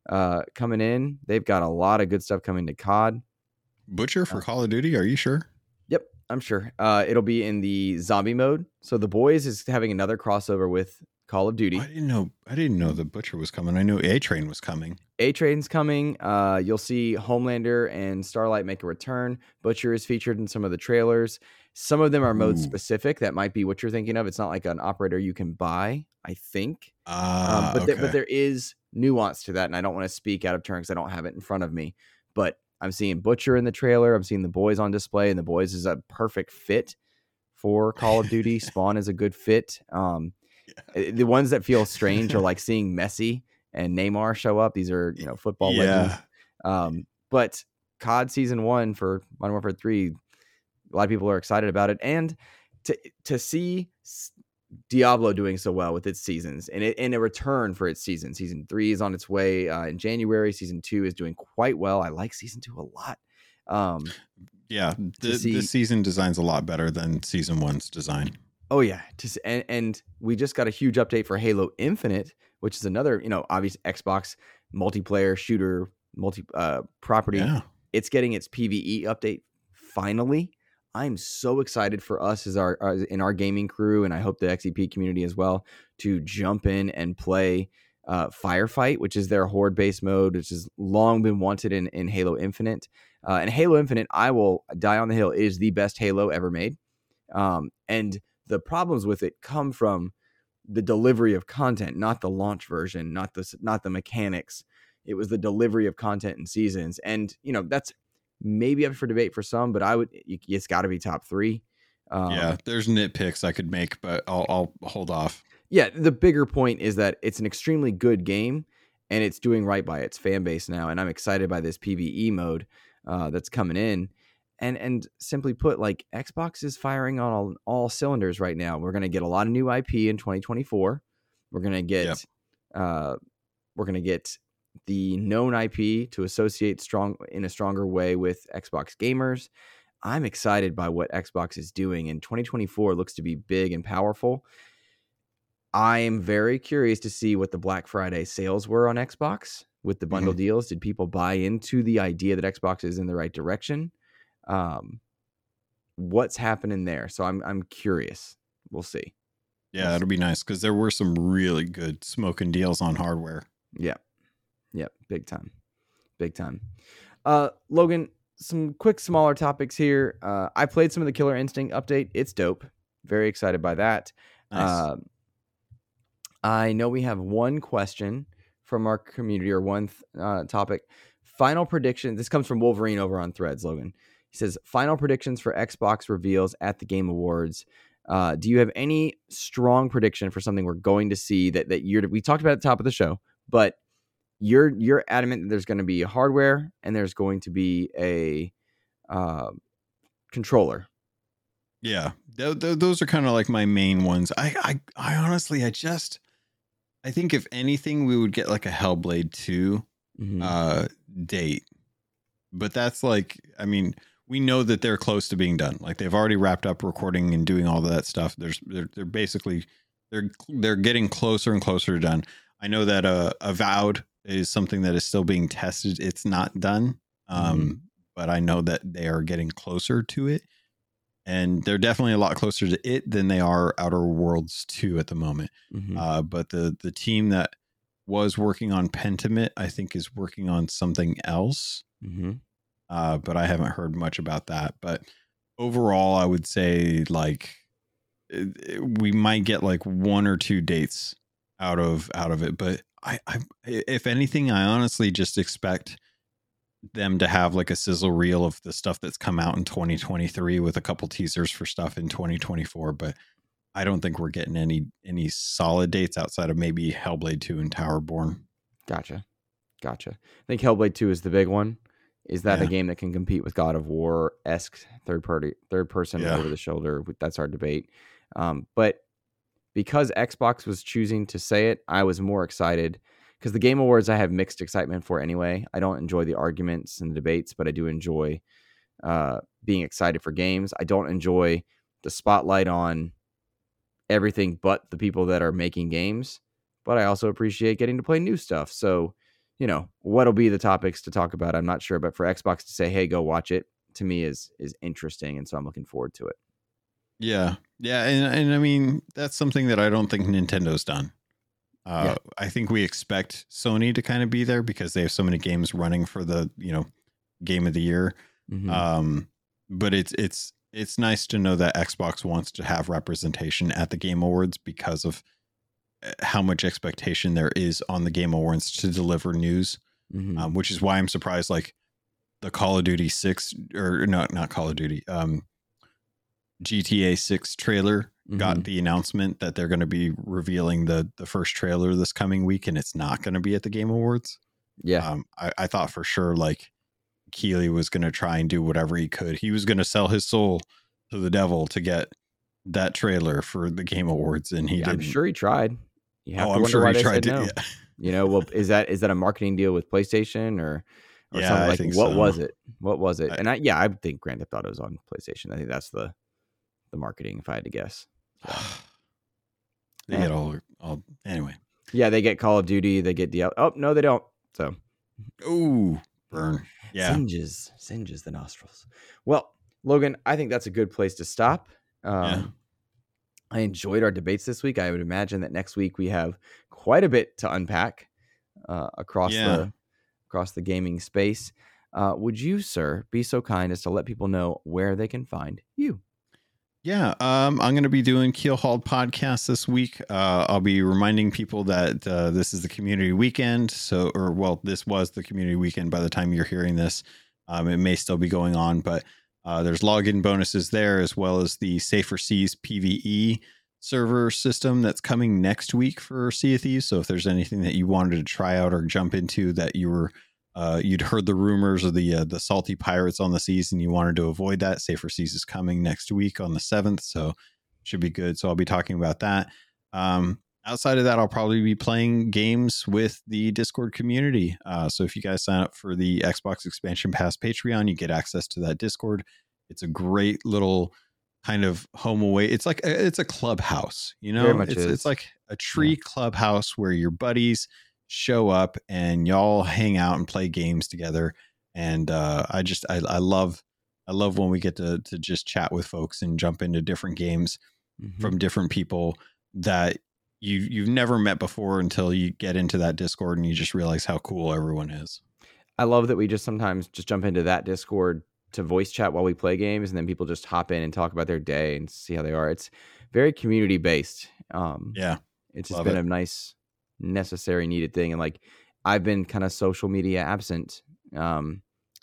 uh, coming in. They've got a lot of good stuff coming to COD. Butcher for uh, Call of Duty? Are you sure? Yep, I'm sure. Uh, it'll be in the zombie mode. So the boys is having another crossover with Call of Duty. I didn't know. I didn't know the Butcher was coming. I knew A Train was coming. A Train's coming. Uh, you'll see Homelander and Starlight make a return. Butcher is featured in some of the trailers. Some of them are mode Ooh. specific. That might be what you're thinking of. It's not like an operator you can buy. I think. Uh, um, but okay. but there is nuance to that, and I don't want to speak out of turn because I don't have it in front of me. But I'm seeing Butcher in the trailer. I'm seeing the boys on display, and the boys is a perfect fit for Call of Duty. Spawn is a good fit. Um, yeah. Eh, the ones that feel strange are like seeing Messi and Neymar show up. These are you know football yeah. legends. Um, but COD season one for Modern Warfare three, a lot of people are excited about it, and to to see Diablo doing so well with its seasons and it, in a return for its season. Season three is on its way uh, in January. Season two is doing quite well. I like season two a lot. Um, yeah, the, see, this season design's a lot better than season one's design. Oh yeah, Just, and, and we just got a huge update for Halo Infinite, which is another you know obvious Xbox multiplayer shooter multi uh, property. Yeah. It's getting its PVE update finally. I'm so excited for us as our as in our gaming crew, and I hope the XEP community as well to jump in and play uh, Firefight, which is their horde based mode, which has long been wanted in, in Halo Infinite. Uh, and Halo Infinite, I will die on the hill, is the best Halo ever made. Um, and the problems with it come from the delivery of content, not the launch version, not the not the mechanics. It was the delivery of content and seasons, and you know that's maybe up for debate for some, but I would it's got to be top three. Um, yeah, there's nitpicks I could make, but I'll, I'll hold off. Yeah, the bigger point is that it's an extremely good game, and it's doing right by its fan base now, and I'm excited by this PVE mode uh, that's coming in. and and simply put, like Xbox is firing on all, all cylinders right now. We're going to get a lot of new IP in 2024. We're going to get Yep. uh, we're going to get the known IP to associate strong in a stronger way with Xbox gamers. I'm excited by what Xbox is doing, and 2024 looks to be big and powerful. I am very curious to see what the Black Friday sales were on Xbox with the bundle deals. Did people buy into the idea that Xbox is in the right direction? Um, what's happening there? So I'm I'm curious. We'll see. Yeah, it'll be nice because there were some really good smoking deals on hardware. Yep. Yep. Big time. Big time. Uh, Logun, some quick smaller topics here. Uh, I played some of the Killer Instinct update. It's dope. Very excited by that. Nice. Um, I know we have one question from our community or one th- uh, topic. Final prediction. This comes from Wolverine over on Threads. Logun. He says final predictions for Xbox reveals at the Game Awards. Uh, do you have any strong prediction for something we're going to see that that you're? We talked about at the top of the show, but you're you're adamant that there's going to be hardware and there's going to be a uh, controller. Yeah, th- th- those are kind of like my main ones. I, I, I honestly, I just, I think if anything, we would get like a Hellblade two Mhm. uh, date, but that's like, I mean, we know that they're close to being done. Like they've already wrapped up recording and doing all of that stuff. There's, they're, they're basically, they're, they're getting closer and closer to done. I know that uh, Avowed is something that is still being tested. It's not done, um, but I know that they are getting closer to it and they're definitely a lot closer to it than they are Outer Worlds 2 at the moment. Mhm. Uh, but the the team that was working on Pentiment, I think, is working on something else. Mhm. Uh, but I haven't heard much about that. But overall, I would say like we might get like one or two dates out of out of it. But I, I if anything, I honestly just expect them to have like a sizzle reel of the stuff that's come out in 2023 with a couple teasers for stuff in 2024 but i don't think we're getting any any solid dates outside of maybe hellblade 2 and towerborn Gotcha. Gotcha. I think Hellblade 2 is the big one. Is that a game that can compete with God of War esque third party third person Yeah. over the shoulder? That's our debate. Um, but because Xbox was choosing to say it, I was more excited because the Game Awards I have mixed excitement for anyway. I don't enjoy the arguments and the debates, but I do enjoy uh, being excited for games. I don't enjoy the spotlight on everything but the people that are making games but I also appreciate getting to play new stuff. So, you know, what'll be the topics to talk about? I'm not sure, but for Xbox to say, "Hey, go watch it," to me is is interesting, and so I'm looking forward to it. Yeah yeah and, and i mean that's something that i don't think nintendo's done uh, Yeah. i think we expect sony to kind of be there because they have so many games running for the you know game of the year Mhm. um but it's it's it's nice to know that xbox wants to have representation at the game awards because of uh, how much expectation there is on the game awards to deliver news Mhm. um, which is why i'm surprised like the call of duty 6 or not not call of duty um gta 6 trailer got Mhm. the announcement that they're going to be revealing the the first trailer this coming week and it's not going to be at the game awards yeah, um, I, I thought for sure like Keighley was going to try and do whatever he could. He was going to sell his soul to the devil to get that trailer for the Game Awards, and he Yeah, I'm sure he tried. You have oh, to I'm sure why he tried to. no. Yeah. You know, well, is that is that a marketing deal with PlayStation or or Yeah, something I like? what so. was it? What was it? I- and I yeah, I think Grand Theft Auto is on PlayStation. I think that's the the marketing. If I had to guess, they Yeah. get all all anyway. yeah, they get Call of Duty. They get DL. Oh no, they don't. So Ooh, burn. Yeah, Singes, singes the nostrils. Well, Logun, I think that's a good place to stop. Um, Yeah. I enjoyed our debates this week. I would imagine that next week we have quite a bit to unpack uh, across Yeah. the across the gaming space. Uh, would you, sir, be so kind as to let people know where they can find you? Yeah, um, I'm going to be doing Keelhauled podcast this week. Uh, I'll be reminding people that uh, this is the community weekend. So, or well, this was the community weekend by the time you're hearing this. Um, it may still be going on, but uh, there's login bonuses there as well as the Safer Seas PVE server system that's coming next week for Sea of Thieves. So, if there's anything that you wanted to try out or jump into that you were uh, you'd heard the rumors of the uh, the salty pirates on the seas, and you wanted to avoid that. Safer Seas is coming next week on the seventh, so should be good. So I'll be talking about that. Um, outside of that, I'll probably be playing games with the Discord community. Uh, so if you guys sign up for the Xbox Expansion Pass Patreon, you get access to that Discord. It's a great little kind of home away. It's like a, it's a clubhouse, you know. It's, it's like a tree yeah. clubhouse where your buddies show up and y'all hang out and play games together. And uh, I just I, I love I love when we get to to just chat with folks and jump into different games mm-hmm. from different people that you you've never met before until you get into that Discord and you just realize how cool everyone is. I love that we just sometimes just jump into that Discord to voice chat while we play games, and then people just hop in and talk about their day and see how they are. It's very community based. Um, yeah, it's just been it. a nice, necessary, needed thing. And like, I've been kind of social media absent. Um,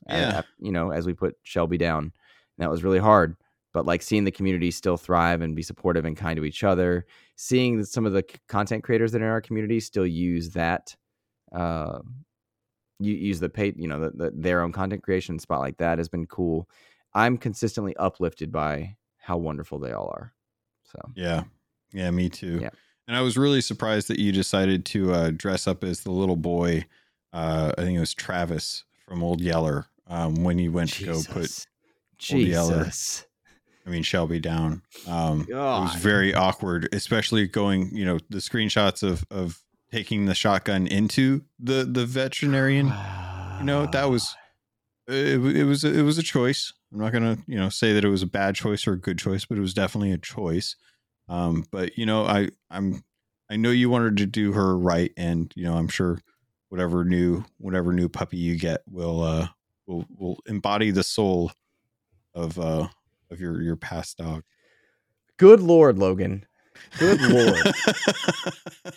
yeah. you know, as we put Shelby down, and that was really hard but like seeing the community still thrive and be supportive and kind to each other seeing that some of the content creators that are in our community still use that uh you use the pay you know the, the, their own content creation spot like that has been cool i'm consistently uplifted by how wonderful they all are so yeah yeah me too yeah and i was really surprised that you decided to uh dress up as the little boy uh i think it was travis from old yeller um when you went Jesus. to go put Jesus. I mean Shelby down. Um, it was very awkward, especially going, you know, the screenshots of of taking the shotgun into the the veterinarian. You know, that was it, it was it was a choice. I'm not gonna you know say that it was a bad choice or a good choice, but it was definitely a choice. Um, but you know, I I'm I know you wanted to do her right, and you know, I'm sure whatever new whatever new puppy you get will uh will will embody the soul of uh of your your past dog. Good lord, Logun. Good lord.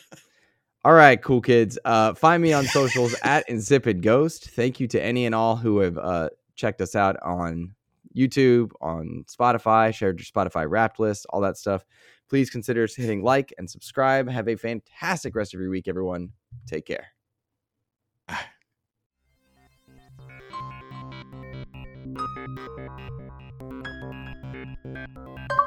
all right, cool kids. Uh, find me on socials at InsipidGhost. Thank you to any and all who have uh, checked us out on YouTube, on Spotify, shared your Spotify Wrapped list, all that stuff. Please consider hitting like and subscribe. Have a fantastic rest of your week, everyone. Take care. you